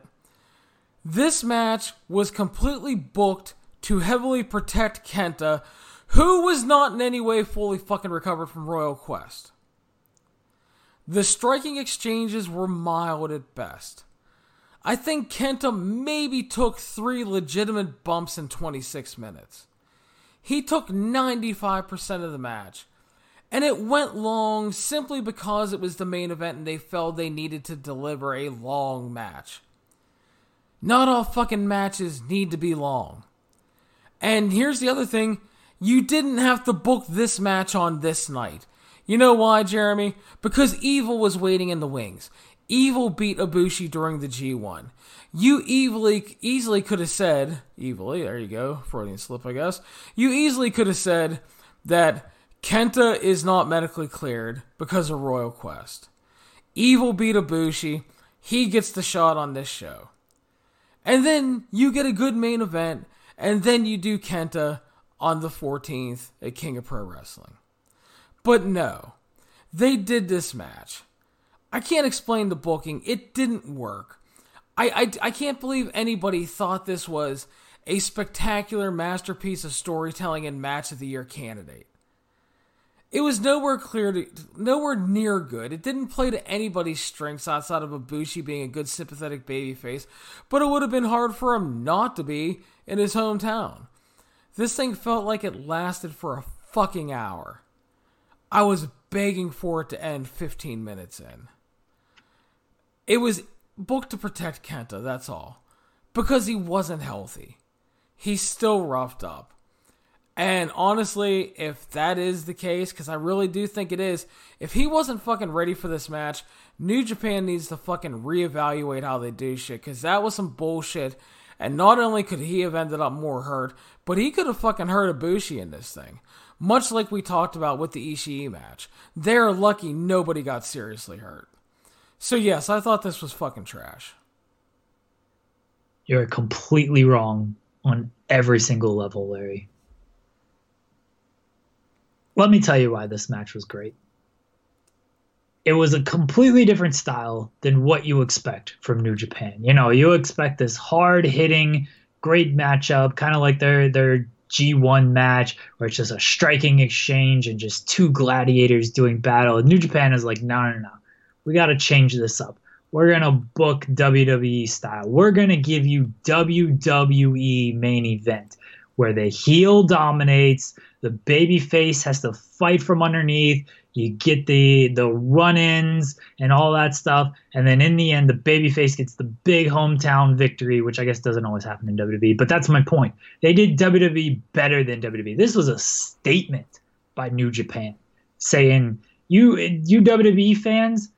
this match was completely booked to heavily protect Kenta, who was not in any way fully fucking recovered from Royal Quest. The striking exchanges were mild at best. I think Kenta maybe took three legitimate bumps in 26 minutes. He took 95% of the match. And it went long simply because it was the main event and they felt they needed to deliver a long match. Not all fucking matches need to be long. And here's the other thing you didn't have to book this match on this night. You know why, Jeremy? Because Evil was waiting in the wings. Evil beat Ibushi during the G1. You easily easily could have said, evilly, there you go, Freudian slip, I guess. You easily could have said that Kenta is not medically cleared because of Royal Quest. Evil beat Ibushi. He gets the shot on this show. And then you get a good main event, and then you do Kenta on the 14th at King of Pro Wrestling. But no, they did this match. I can't explain the booking. It didn't work. I, I, I can't believe anybody thought this was a spectacular masterpiece of storytelling and match of the year candidate. It was nowhere clear to, nowhere near good. It didn't play to anybody's strengths outside of Ibushi being a good sympathetic babyface, but it would have been hard for him not to be in his hometown. This thing felt like it lasted for a fucking hour. I was begging for it to end 15 minutes in. It was booked to protect Kenta, that's all. Because he wasn't healthy. He's still roughed up. And honestly, if that is the case, because I really do think it is, if he wasn't fucking ready for this match, New Japan needs to fucking reevaluate how they do shit, because that was some bullshit. And not only could he have ended up more hurt, but he could have fucking hurt Ibushi in this thing. Much like we talked about with the Ishii match. They're lucky nobody got seriously hurt. So, yes, I thought this was fucking trash. You're completely wrong on every single level, Larry. Let me tell you why this match was great. It was a completely different style than what you expect from New Japan. You know, you expect this hard hitting, great matchup, kind of like their their G1 match where it's just a striking exchange and just two gladiators doing battle. New Japan is like, no, no, no. We got to change this up. We're going to book WWE style. We're going to give you WWE main event where the heel dominates, the baby face has to fight from underneath. You get the the run-ins and all that stuff, and then in the end, the baby face gets the big hometown victory, which I guess doesn't always happen in WWE. But that's my point. They did WWE better than WWE. This was a statement by New Japan, saying you you WWE fans,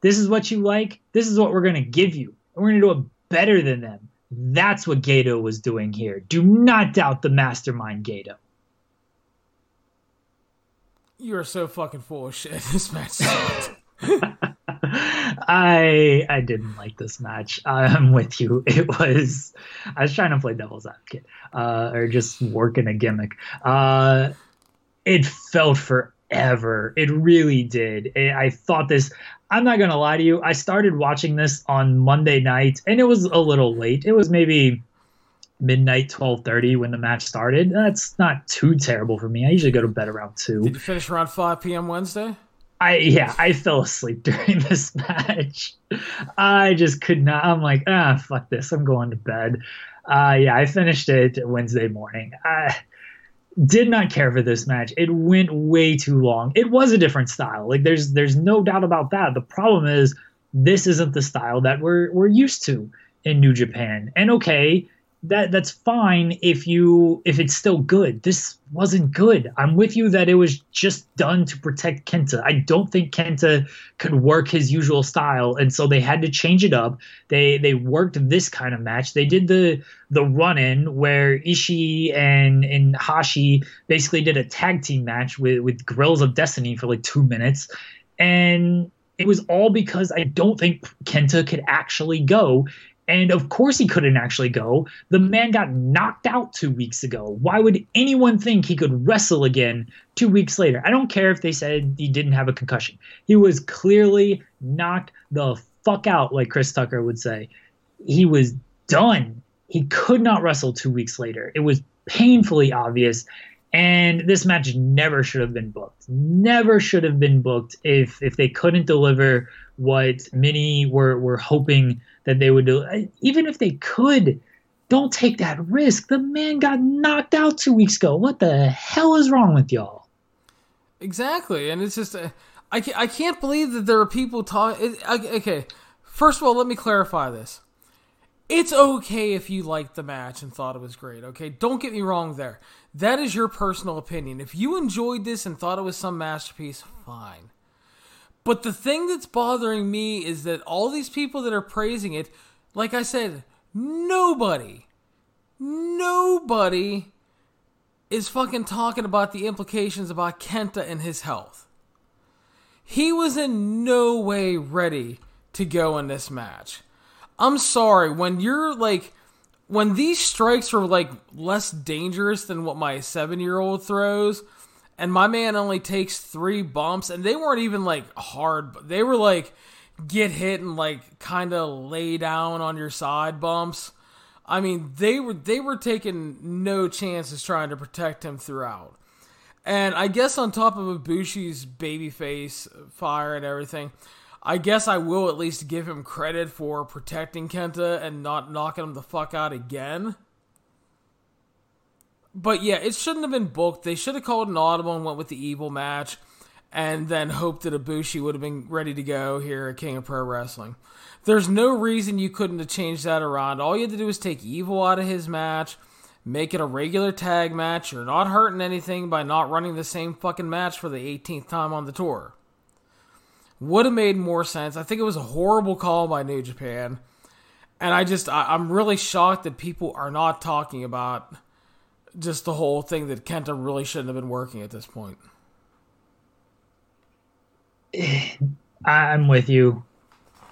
this is what you like. This is what we're gonna give you. And we're gonna do it better than them. That's what Gedo was doing here. Do not doubt the mastermind Gedo. You are so fucking full of shit. This match I I didn't like this match. I'm with you. It was I was trying to play devil's advocate, uh, or just working a gimmick. Uh, it felt forever. It really did. I thought this. I'm not gonna lie to you. I started watching this on Monday night, and it was a little late. It was maybe midnight, twelve thirty when the match started. That's not too terrible for me. I usually go to bed around two. Did you finish around five p.m. Wednesday? I yeah, I fell asleep during this match. I just could not. I'm like, ah, fuck this. I'm going to bed. Uh, yeah, I finished it Wednesday morning. I did not care for this match. It went way too long. It was a different style. Like there's there's no doubt about that. The problem is this isn't the style that we're we're used to in New Japan. And okay, that that's fine if you if it's still good. This wasn't good. I'm with you that it was just done to protect Kenta. I don't think Kenta could work his usual style, and so they had to change it up. They they worked this kind of match. They did the the run in where Ishii and and Hashi basically did a tag team match with with Guerrillas of Destiny for like two minutes, and it was all because I don't think Kenta could actually go. And of course, he couldn't actually go. The man got knocked out two weeks ago. Why would anyone think he could wrestle again two weeks later? I don't care if they said he didn't have a concussion. He was clearly knocked the fuck out, like Chris Tucker would say. He was done. He could not wrestle two weeks later. It was painfully obvious. And this match never should have been booked. Never should have been booked if if they couldn't deliver what many were were hoping that they would do. Even if they could, don't take that risk. The man got knocked out two weeks ago. What the hell is wrong with y'all? Exactly, and it's just uh, I can't, I can't believe that there are people talking. Okay, first of all, let me clarify this. It's okay if you liked the match and thought it was great. Okay, don't get me wrong there. That is your personal opinion. If you enjoyed this and thought it was some masterpiece, fine. But the thing that's bothering me is that all these people that are praising it, like I said, nobody, nobody is fucking talking about the implications about Kenta and his health. He was in no way ready to go in this match. I'm sorry, when you're like, when these strikes are like less dangerous than what my seven year old throws, and my man only takes three bumps, and they weren't even like hard. They were like get hit and like kind of lay down on your side bumps. I mean, they were they were taking no chances trying to protect him throughout. And I guess on top of Ibushi's babyface fire and everything, I guess I will at least give him credit for protecting Kenta and not knocking him the fuck out again. But yeah, it shouldn't have been booked. They should have called an audible and went with the evil match, and then hoped that Ibushi would have been ready to go here at King of Pro Wrestling. There's no reason you couldn't have changed that around. All you had to do was take Evil out of his match, make it a regular tag match. You're not hurting anything by not running the same fucking match for the 18th time on the tour. Would have made more sense. I think it was a horrible call by New Japan. And I just, I, I'm really shocked that people are not talking about just the whole thing that Kenta really shouldn't have been working at this point. I'm with you.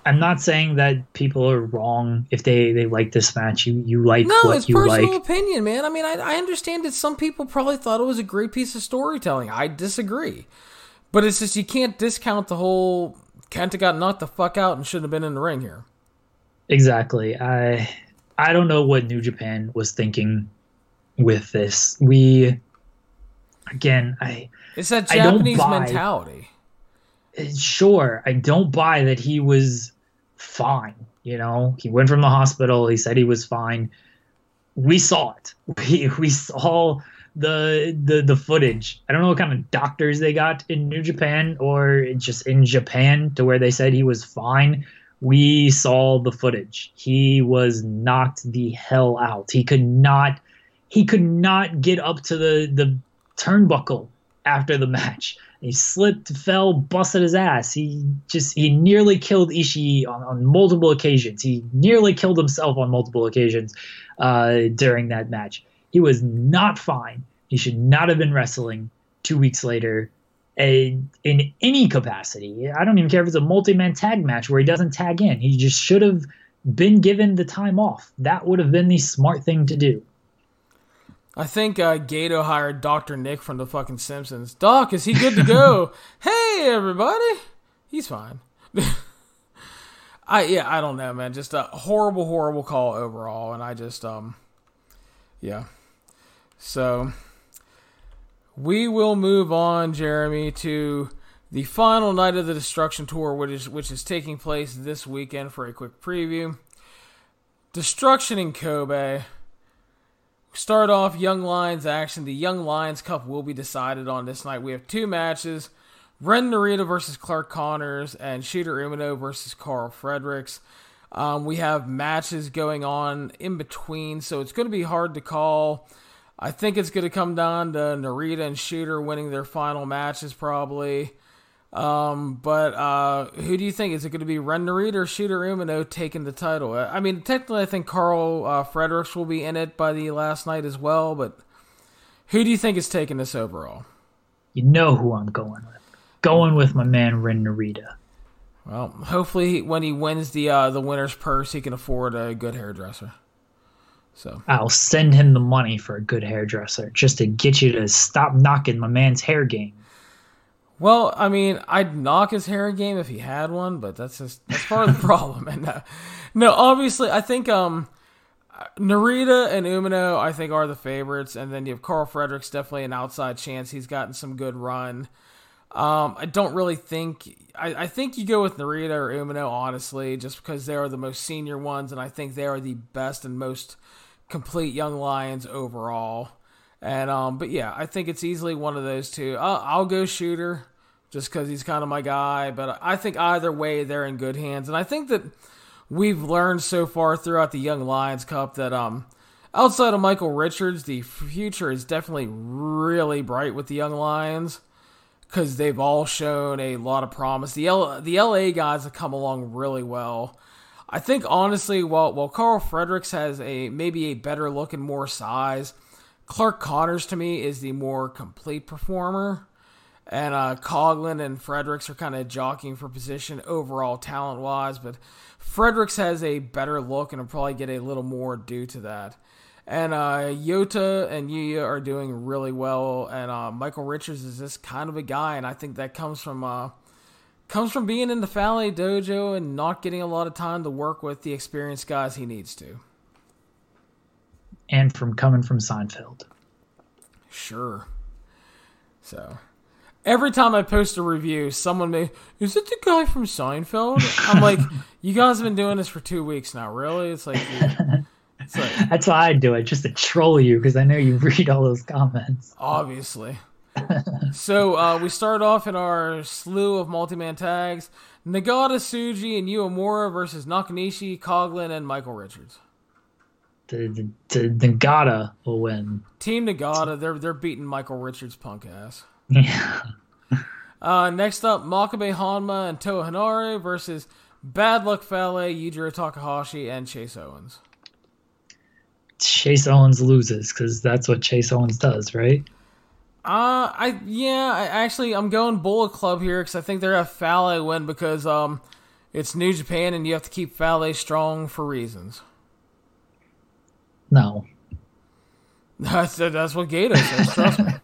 I'm not saying that people are wrong if they they like this match. You you like no, what it's you personal like. opinion, man. I mean, I, I understand that some people probably thought it was a great piece of storytelling. I disagree, but it's just you can't discount the whole Kenta got knocked the fuck out and shouldn't have been in the ring here. Exactly. I I don't know what New Japan was thinking with this. We again, I it's that Japanese mentality. Uh, sure, I don't buy that he was fine. You know, he went from the hospital. He said he was fine. We saw it. We we saw the the the footage. I don't know what kind of doctors they got in New Japan or just in Japan to where they said he was fine. We saw the footage. He was knocked the hell out. He could not he could not get up to the the turnbuckle after the match. He slipped, fell, busted his ass. He just he nearly killed Ishii on, on multiple occasions. He nearly killed himself on multiple occasions uh, during that match. He was not fine. He should not have been wrestling two weeks later. a, in any capacity. I don't even care if it's a multi-man tag match where he doesn't tag in. He just should have been given the time off. That would have been the smart thing to do. I think uh, Gedo hired Dr. Nick from the fucking Simpsons. Doc, is he good to go? hey, everybody. He's fine. I yeah, I don't know, man. Just a horrible, horrible call overall, and I just um, yeah. So we will move on, Jeremy, to the final night of the Destruction Tour, which is which is taking place this weekend. For a quick preview, Destruction in Kobe. Start off Young Lions action. The Young Lions Cup will be decided on this night. We have two matches. Ren Narita versus Clark Connors and Shota Umino versus Karl Fredericks. Um, we have matches going on in between, so it's going to be hard to call. I think it's going to come down to Narita and Shota winning their final matches, probably. Um, but uh, who do you think is it going to be? Ren Narita or Shota Umino taking the title? I mean, technically, I think Karl uh, Fredericks will be in it by the last night as well. But who do you think is taking this overall? You know who I'm going with going with my man Ren Narita. Well, hopefully when he wins the uh, the winner's purse, he can afford a good hairdresser. So I'll send him the money for a good hairdresser just to get you to stop knocking my man's hair game. Well, I mean, I'd knock his hair game if he had one, but that's just that's part of the problem. And uh, no, obviously, I think um, Narita and Umino, I think, are the favorites, and then you have Karl Fredericks, definitely an outside chance. He's gotten some good run. Um, I don't really think. I, I think you go with Narita or Umino, honestly, just because they are the most senior ones, and I think they are the best and most complete young lions overall. And um, but yeah, I think it's easily one of those two. I'll, I'll go Shota, just because he's kind of my guy. But I think either way, they're in good hands, and I think that we've learned so far throughout the Young Lions Cup that um, outside of Michael Richards, the future is definitely really bright with the Young Lions because they've all shown a lot of promise. The L- the LA guys have come along really well. I think honestly, while while Karl Fredericks has a maybe a better look and more size, Clark Connors to me is the more complete performer. And uh, Coughlin and Fredericks are kind of jockeying for position overall talent wise, but Fredericks has a better look and will probably get a little more due to that. And uh, Yota and Yuya are doing really well, and uh, Michael Richards is just kind of a guy, and I think that comes from uh, comes from being in the Fale Dojo and not getting a lot of time to work with the experienced guys he needs to. And from coming from Seinfeld. Sure. So every time I post a review, someone may is it the guy from Seinfeld? I'm like, you guys have been doing this for two weeks now, really? It's like it's like That's why I do it, just to troll you, because I know you read all those comments. Obviously. so uh, we start off in our slew of multi-man tags: Nagata, Tsuji, and Uemura versus Nakanishi, Coughlin, and Michael Richards. The, the, the Nagata will win. Team Nagata, they're they're beating Michael Richards' punk ass. Yeah. uh, next up, Makabe Honma and Toa Henare versus Bad Luck Fale, Yujiro Takahashi, and Chase Owens. Chase Owens loses because that's what Chase Owens does, right? Uh, I yeah, I actually I'm going Bullet Club here because I think they're a Fale win because um, it's New Japan and you have to keep Fale strong for reasons. No, that's that's what Gedo says. Trust me.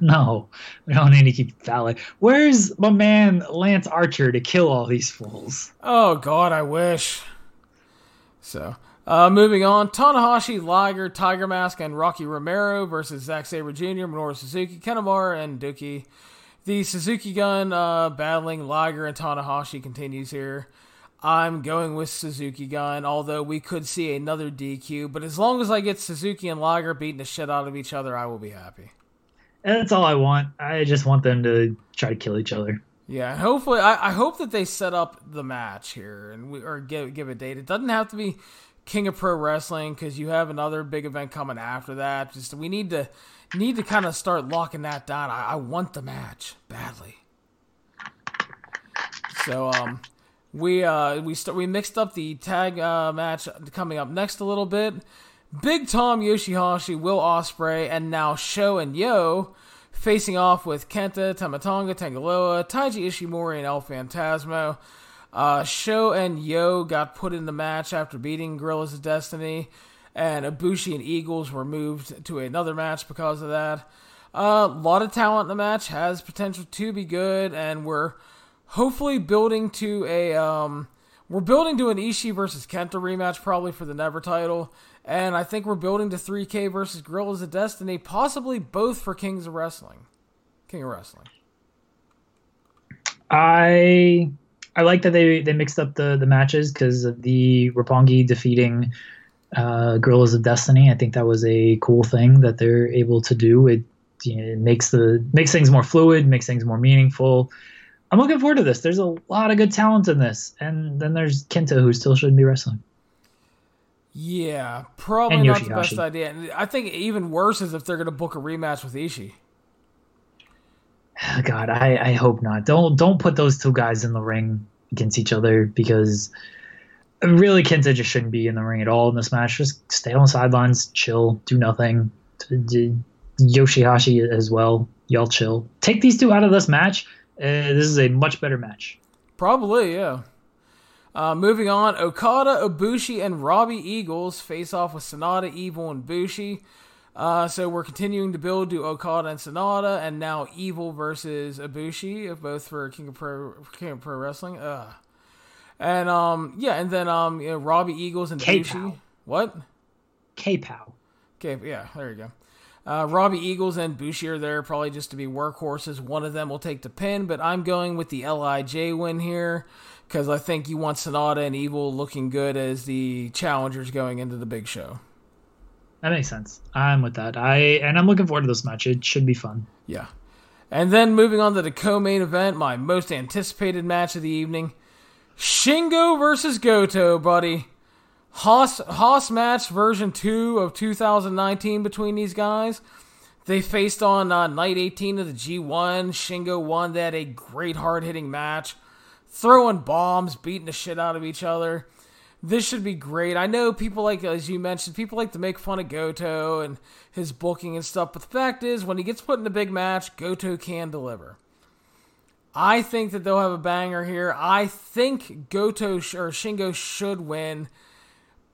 No, we don't need to keep Fale. Where's my man Lance Archer to kill all these fools? Oh God, I wish. So uh, moving on, Tanahashi, Liger, Tiger Mask, and Rocky Romero versus Zack Sabre Jr., Minoru Suzuki, Kanemaru, and Douki. The Suzuki gun uh, battling Liger and Tanahashi continues here. I'm going with Suzuki gun, although we could see another DQ. But as long as I get Suzuki and Liger beating the shit out of each other, I will be happy. And that's all I want. I just want them to try to kill each other. Yeah, hopefully, I, I hope that they set up the match here and we or give give a date. It doesn't have to be King of Pro Wrestling because you have another big event coming after that. Just we need to need to kind of start locking that down. I, I want the match badly. So um, we uh we st- we mixed up the tag uh, match coming up next a little bit. Big Tom Yoshihashi, Will Ospreay, and now Sho and Yoh facing off with Kenta, Tama Tonga, Tangaloa, Taiji Ishimori, and El Phantasmo. Uh, Sho and Yoh got put in the match after beating Guerrillas of Destiny, and Ibushi and Eagles were moved to another match because of that. A uh, lot of talent in the match has potential to be good, and we're hopefully building to a um, we're building to an Ishii versus Kenta rematch probably for the Never title, and I think we're building to 3K versus Guerrillas of Destiny, possibly both for Kings of Wrestling, King of Wrestling. I I like that they they mixed up the the matches because of the Roppongi defeating uh, Guerrillas of Destiny. I think that was a cool thing that they're able to do. It, you know, it makes the makes things more fluid, makes things more meaningful. I'm looking forward to this. There's a lot of good talent in this, and then there's Kenta who still shouldn't be wrestling. Yeah, probably not the best idea. I think even worse is if they're going to book a rematch with Ishii. God, I, I hope not. Don't don't put those two guys in the ring against each other because really Kenta just shouldn't be in the ring at all in this match. Just stay on the sidelines, chill, do nothing. Yoshihashi as well. Y'all chill. Take these two out of this match. Uh, this is a much better match. Probably, yeah. Uh, moving on, Okada, Ibushi, and Robbie Eagles face off with Sanada, Evil, and Bushi. Uh, so we're continuing to build to Okada and Sanada, and now Evil versus Ibushi, both for King of Pro, King of Pro Wrestling. Ugh. And um, yeah, and then um, you know, Robbie Eagles and Bushi. What? K-Pow. Okay, yeah, there you go. Uh, Robbie Eagles and Bushi are there probably just to be workhorses. One of them will take the pin, but I'm going with the Lij win here because I think you want Sanada and Evil looking good as the challengers going into the big show. That makes sense. I'm with that. I and I'm looking forward to this match. It should be fun. Yeah. And then moving on to the co-main event, my most anticipated match of the evening. Shingo versus Goto, buddy. Haas Haas match version 2 of 2019 between these guys. They faced on uh, night 18 of the G1. Shingo won. They had a great hard hitting match, throwing bombs, beating the shit out of each other this should be great. I know people like, as you mentioned, people like to make fun of Goto and his booking and stuff, but the fact is, when he gets put in a big match, Goto can deliver. I think that they'll have a banger here. I think Goto sh- or Shingo should win,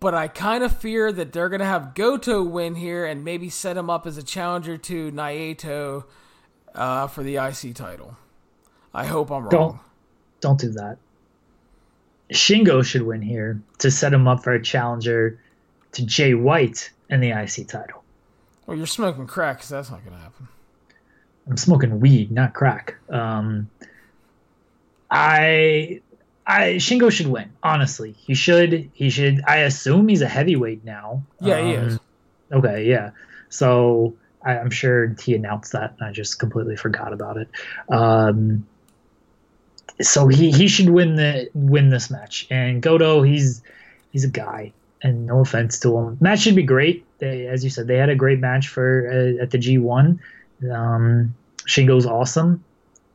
but I kind of fear that they're going to have Goto win here and maybe set him up as a challenger to Naito uh, for the IC title. I hope I'm wrong. Don't, don't do that. Shingo should win here to set him up for a challenger to Jay White and the IC title. Well, you're smoking crack because that's not going to happen. I'm smoking weed, not crack. Um, I, I Shingo should win. Honestly, he should. He should. I assume he's a heavyweight now. Yeah, um, he is. Okay, yeah. So I, am sure he announced that, and I just completely forgot about it. Um, so he he should win the win this match. And Goto, he's he's a guy, and no offense to him, match should be great. They, as you said, they had a great match for uh, at the G one. Um, Shingo's awesome.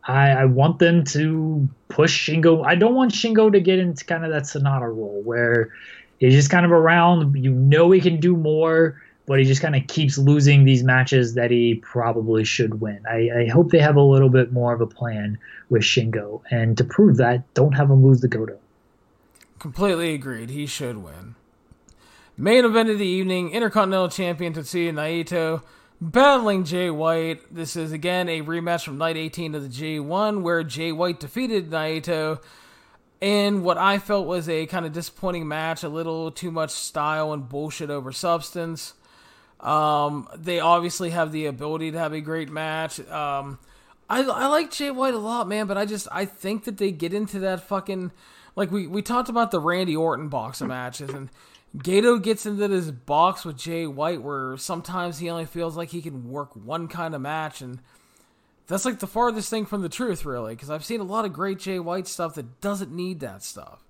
I, I want them to push Shingo. I don't want Shingo to get into kind of that Sanada role where he's just kind of around. You know he can do more but he just kind of keeps losing these matches that he probably should win. I, I, hope they have a little bit more of a plan with Shingo, and to prove that, don't have him lose the Goto. Completely agreed. He should win. Main event of the evening: Intercontinental Champion Tetsuya Naito battling Jay White. This is again a rematch from Night 18 of the G1, where Jay White defeated Naito in what I felt was a kind of disappointing match, a little too much style and bullshit over substance. Um, they obviously have the ability to have a great match. Um, I I like Jay White a lot, man, but I just I think that they get into that fucking like we we talked about the Randy Orton boxing matches and Gedo gets into this box with Jay White where sometimes he only feels like he can work one kind of match and that's like the farthest thing from the truth really because I've seen a lot of great Jay White stuff that doesn't need that stuff.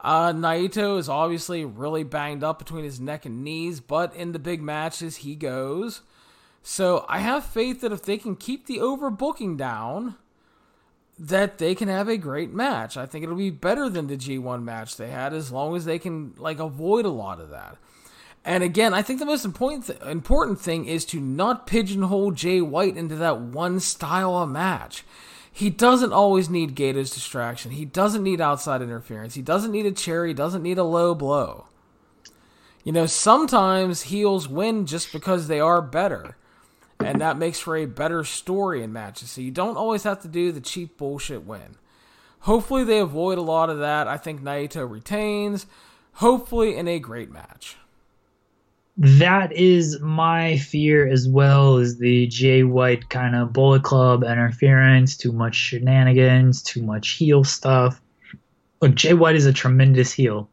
Uh, Naito is obviously really banged up between his neck and knees, but in the big matches, he goes. So I have faith that if they can keep the overbooking down, that they can have a great match. I think it'll be better than the G1 match they had as long as they can like avoid a lot of that. And again, I think the most important th- important thing is to not pigeonhole Jay White into that one style of match. He doesn't always need Gedo's distraction. He doesn't need outside interference. He doesn't need a cherry. He doesn't need a low blow. You know, sometimes heels win just because they are better. And that makes for a better story in matches. So you don't always have to do the cheap bullshit win. Hopefully they avoid a lot of that. I think Naito retains. Hopefully in a great match that is my fear as well as the Jay White kind of Bullet Club interference, too much shenanigans, too much heel stuff. Look, Jay White is a tremendous heel,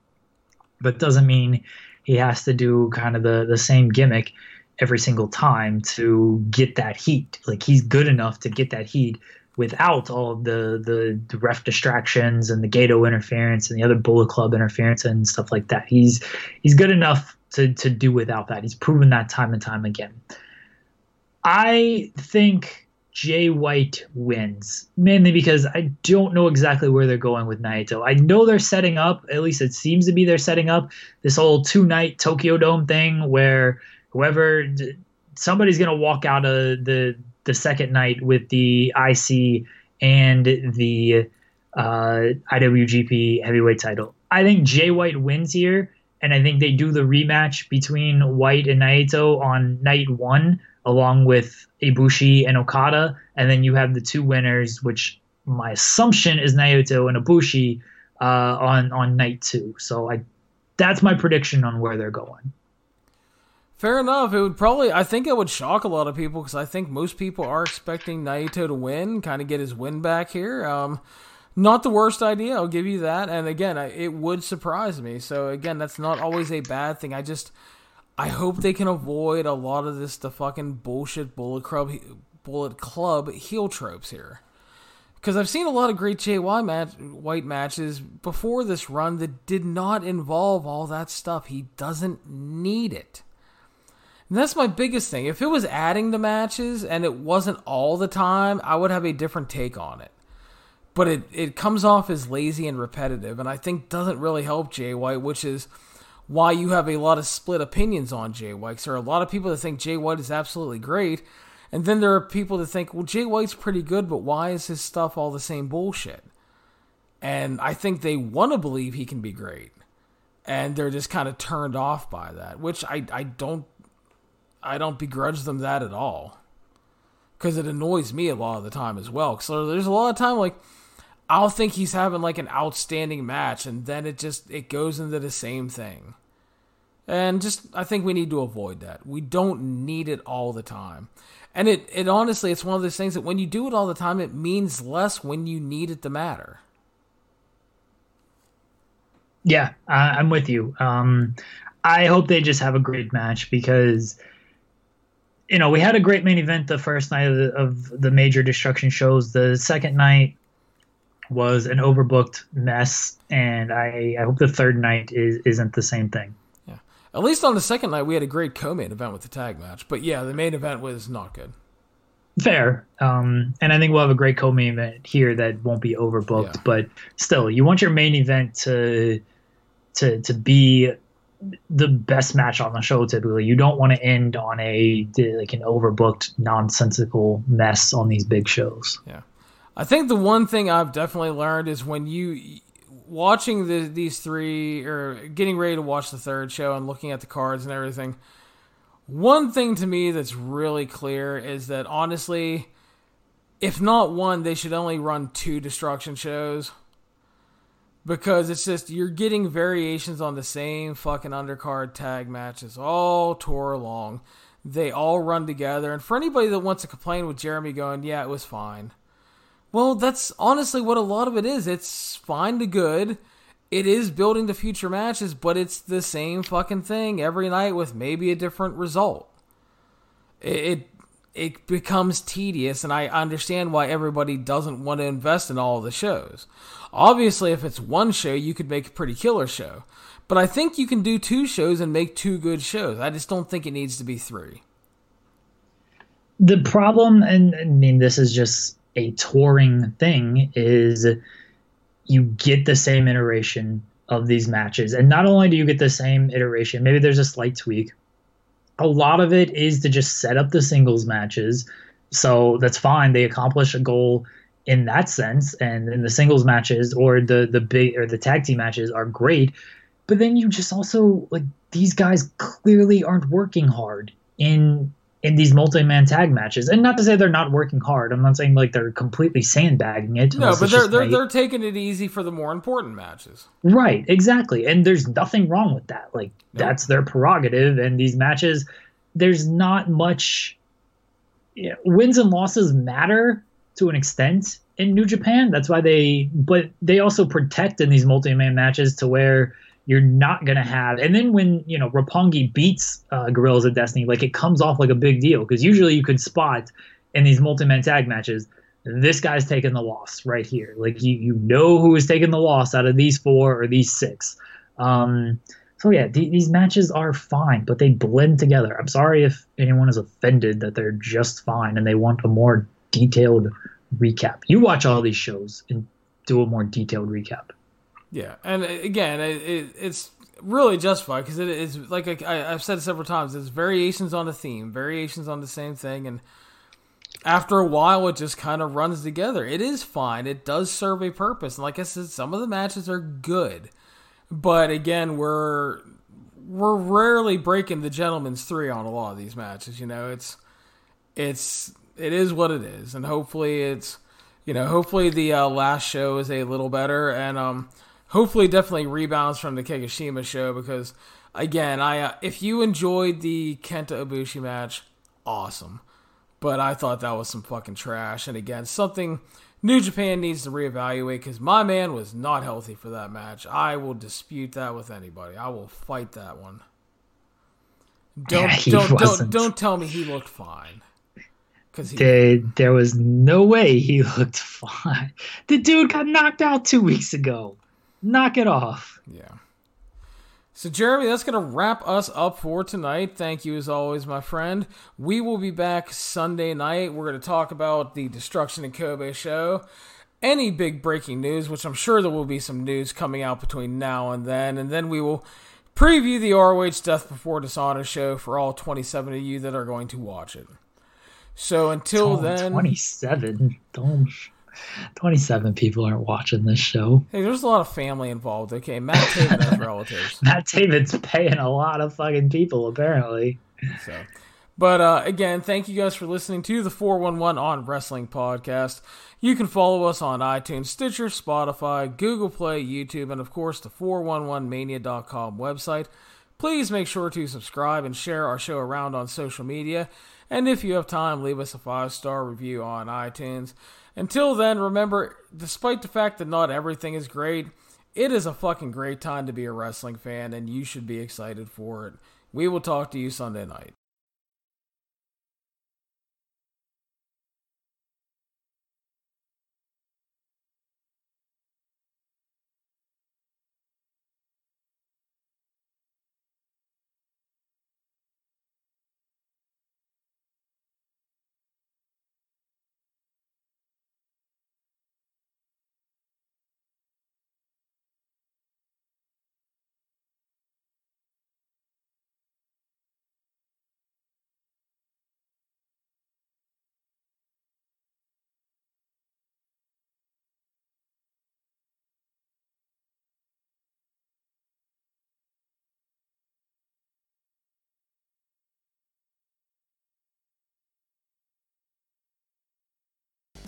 but doesn't mean he has to do kind of the, the same gimmick every single time to get that heat. Like he's good enough to get that heat without all the, the, the ref distractions and the Gedo interference and the other Bullet Club interference and stuff like that. He's he's good enough to to do without that. He's proven that time and time again. I think Jay White wins mainly because I don't know exactly where they're going with Naito. I know they're setting up, at least it seems to be they're setting up this whole two night Tokyo Dome thing where whoever somebody's gonna walk out of the the second night with the IC and the uh, IWGP Heavyweight Title. I think Jay White wins here and I think they do the rematch between White and Naito on night one, along with Ibushi and Okada, and then you have the two winners, which my assumption is Naito and Ibushi uh, on on night two. So I, that's my prediction on where they're going. Fair enough. It would probably, I think it would shock a lot of people because I think most people are expecting Naito to win, kind of get his win back here. Um, not the worst idea, I'll give you that. And again, I, it would surprise me. So again, that's not always a bad thing. I just I hope they can avoid a lot of this the fucking bullshit Bullet Club Bullet Club heel tropes here. Because I've seen a lot of great JY match, White matches before this run that did not involve all that stuff. He doesn't need it. And that's my biggest thing. If it was adding the matches and it wasn't all the time, I would have a different take on it but it, it comes off as lazy and repetitive, and I think doesn't really help Jay White, which is why you have a lot of split opinions on Jay White. There are a lot of people that think Jay White is absolutely great, and then there are people that think, well, Jay White's pretty good, but why is his stuff all the same bullshit? And I think they want to believe he can be great, and they're just kind of turned off by that, which I, I don't I don't begrudge them that at all, because it annoys me a lot of the time as well. So there's a lot of time like I'll think he's having like an outstanding match, and then it just it goes into the same thing. And just I think we need to avoid that. We don't need it all the time. And it, it honestly it's one of those things that when you do it all the time, it means less when you need it to matter. Yeah, I'm with you. Um, I hope they just have a great match because you know we had a great main event the first night of the, of the major destruction shows. The second night was an overbooked mess, and I, I hope the third night is, isn't the same thing. Yeah, at least on the second night we had a great co-main event with the tag match, but yeah, the main event was not good. Fair, um, and I think we'll have a great co-main event here that won't be overbooked. Yeah. But still, you want your main event to to to be the best match on the show typically. You don't want to end on a like an overbooked nonsensical mess on these big shows. Yeah. I think the one thing I've definitely learned is when you watching the, these three or getting ready to watch the third show and looking at the cards and everything. One thing to me that's really clear is that honestly, if not one, they should only run two destruction shows because it's just you're getting variations on the same fucking undercard tag matches all tour long. They all run together, and for anybody that wants to complain with Jeremy going, yeah, it was fine. Well, that's honestly what a lot of it is. It's fine to good. It is building the future matches, but it's the same fucking thing every night with maybe a different result. It, it it becomes tedious, and I understand why everybody doesn't want to invest in all the shows. Obviously, if it's one show, you could make a pretty killer show. But I think you can do two shows and make two good shows. I just don't think it needs to be three. The problem, and I mean, this is just a touring thing is you get the same iteration of these matches. And not only do you get the same iteration, maybe there's a slight tweak. A lot of it is to just set up the singles matches. So that's fine. They accomplish a goal in that sense. And in the singles matches or the the big or the tag team matches are great. But then you just also like these guys clearly aren't working hard in in these multi-man tag matches. And not to say they're not working hard. I'm not saying like they're completely sandbagging it. No, but they're they're, they're taking it easy for the more important matches. Right, exactly. And there's nothing wrong with that. Like nope. that's their prerogative and these matches there's not much you know, wins and losses matter to an extent in New Japan. That's why they but they also protect in these multi-man matches to where you're not gonna have. And then when you know Roppongi beats uh, Guerrillas of Destiny, like it comes off like a big deal because usually you could spot in these multi-man tag matches this guy's taking the loss right here. Like you you know who is taking the loss out of these four or these six. Um, so yeah, th- these matches are fine, but they blend together. I'm sorry if anyone is offended that they're just fine and they want a more detailed recap. You watch all these shows and do a more detailed recap. Yeah, and uh, again, it, it, it's really justified because it is like I, have said several times. It's variations on a theme, variations on the same thing, and after a while, it just kind of runs together. It is fine. It does serve a purpose, and like I said, some of the matches are good, but again, we're we're rarely breaking the gentleman's three on a lot of these matches. You know, it's it's it is what it is, and hopefully it's you know hopefully the uh, last show is a little better, and um hopefully definitely rebounds from the Kagoshima show because again, I uh, if you enjoyed the Kenta Ibushi match, awesome. But I thought that was some fucking trash. And again, something New Japan needs to reevaluate because my man was not healthy for that match. I will dispute that with anybody. I will fight that one. Don't yeah, don't don't don't tell me he looked fine. Because there, there was no way he looked fine. The dude got knocked out two weeks ago. Knock it off. Yeah. So, Jeremy, that's going to wrap us up for tonight. Thank you, as always, my friend. We will be back Sunday night. We're going to talk about the Destruction in Kobe show, any big breaking news, which I'm sure there will be some news coming out between now and then. And then we will preview the ROH Death Before Dishonor show for all 27 of you that are going to watch it. So, until then. 27. Don't. 27 people aren't watching this show. Hey, there's a lot of family involved. Okay, Matt Taven has relatives. Matt Taven's paying a lot of fucking people, apparently. So, but uh, again, thank you guys for listening to the 411 on Wrestling podcast. You can follow us on iTunes, Stitcher, Spotify, Google Play, YouTube, and of course the 411mania.com website. Please make sure to subscribe and share our show around on social media. And if you have time, leave us a five star review on iTunes. Until then, remember, despite the fact that not everything is great, it is a fucking great time to be a wrestling fan, and you should be excited for it. We will talk to you Sunday night.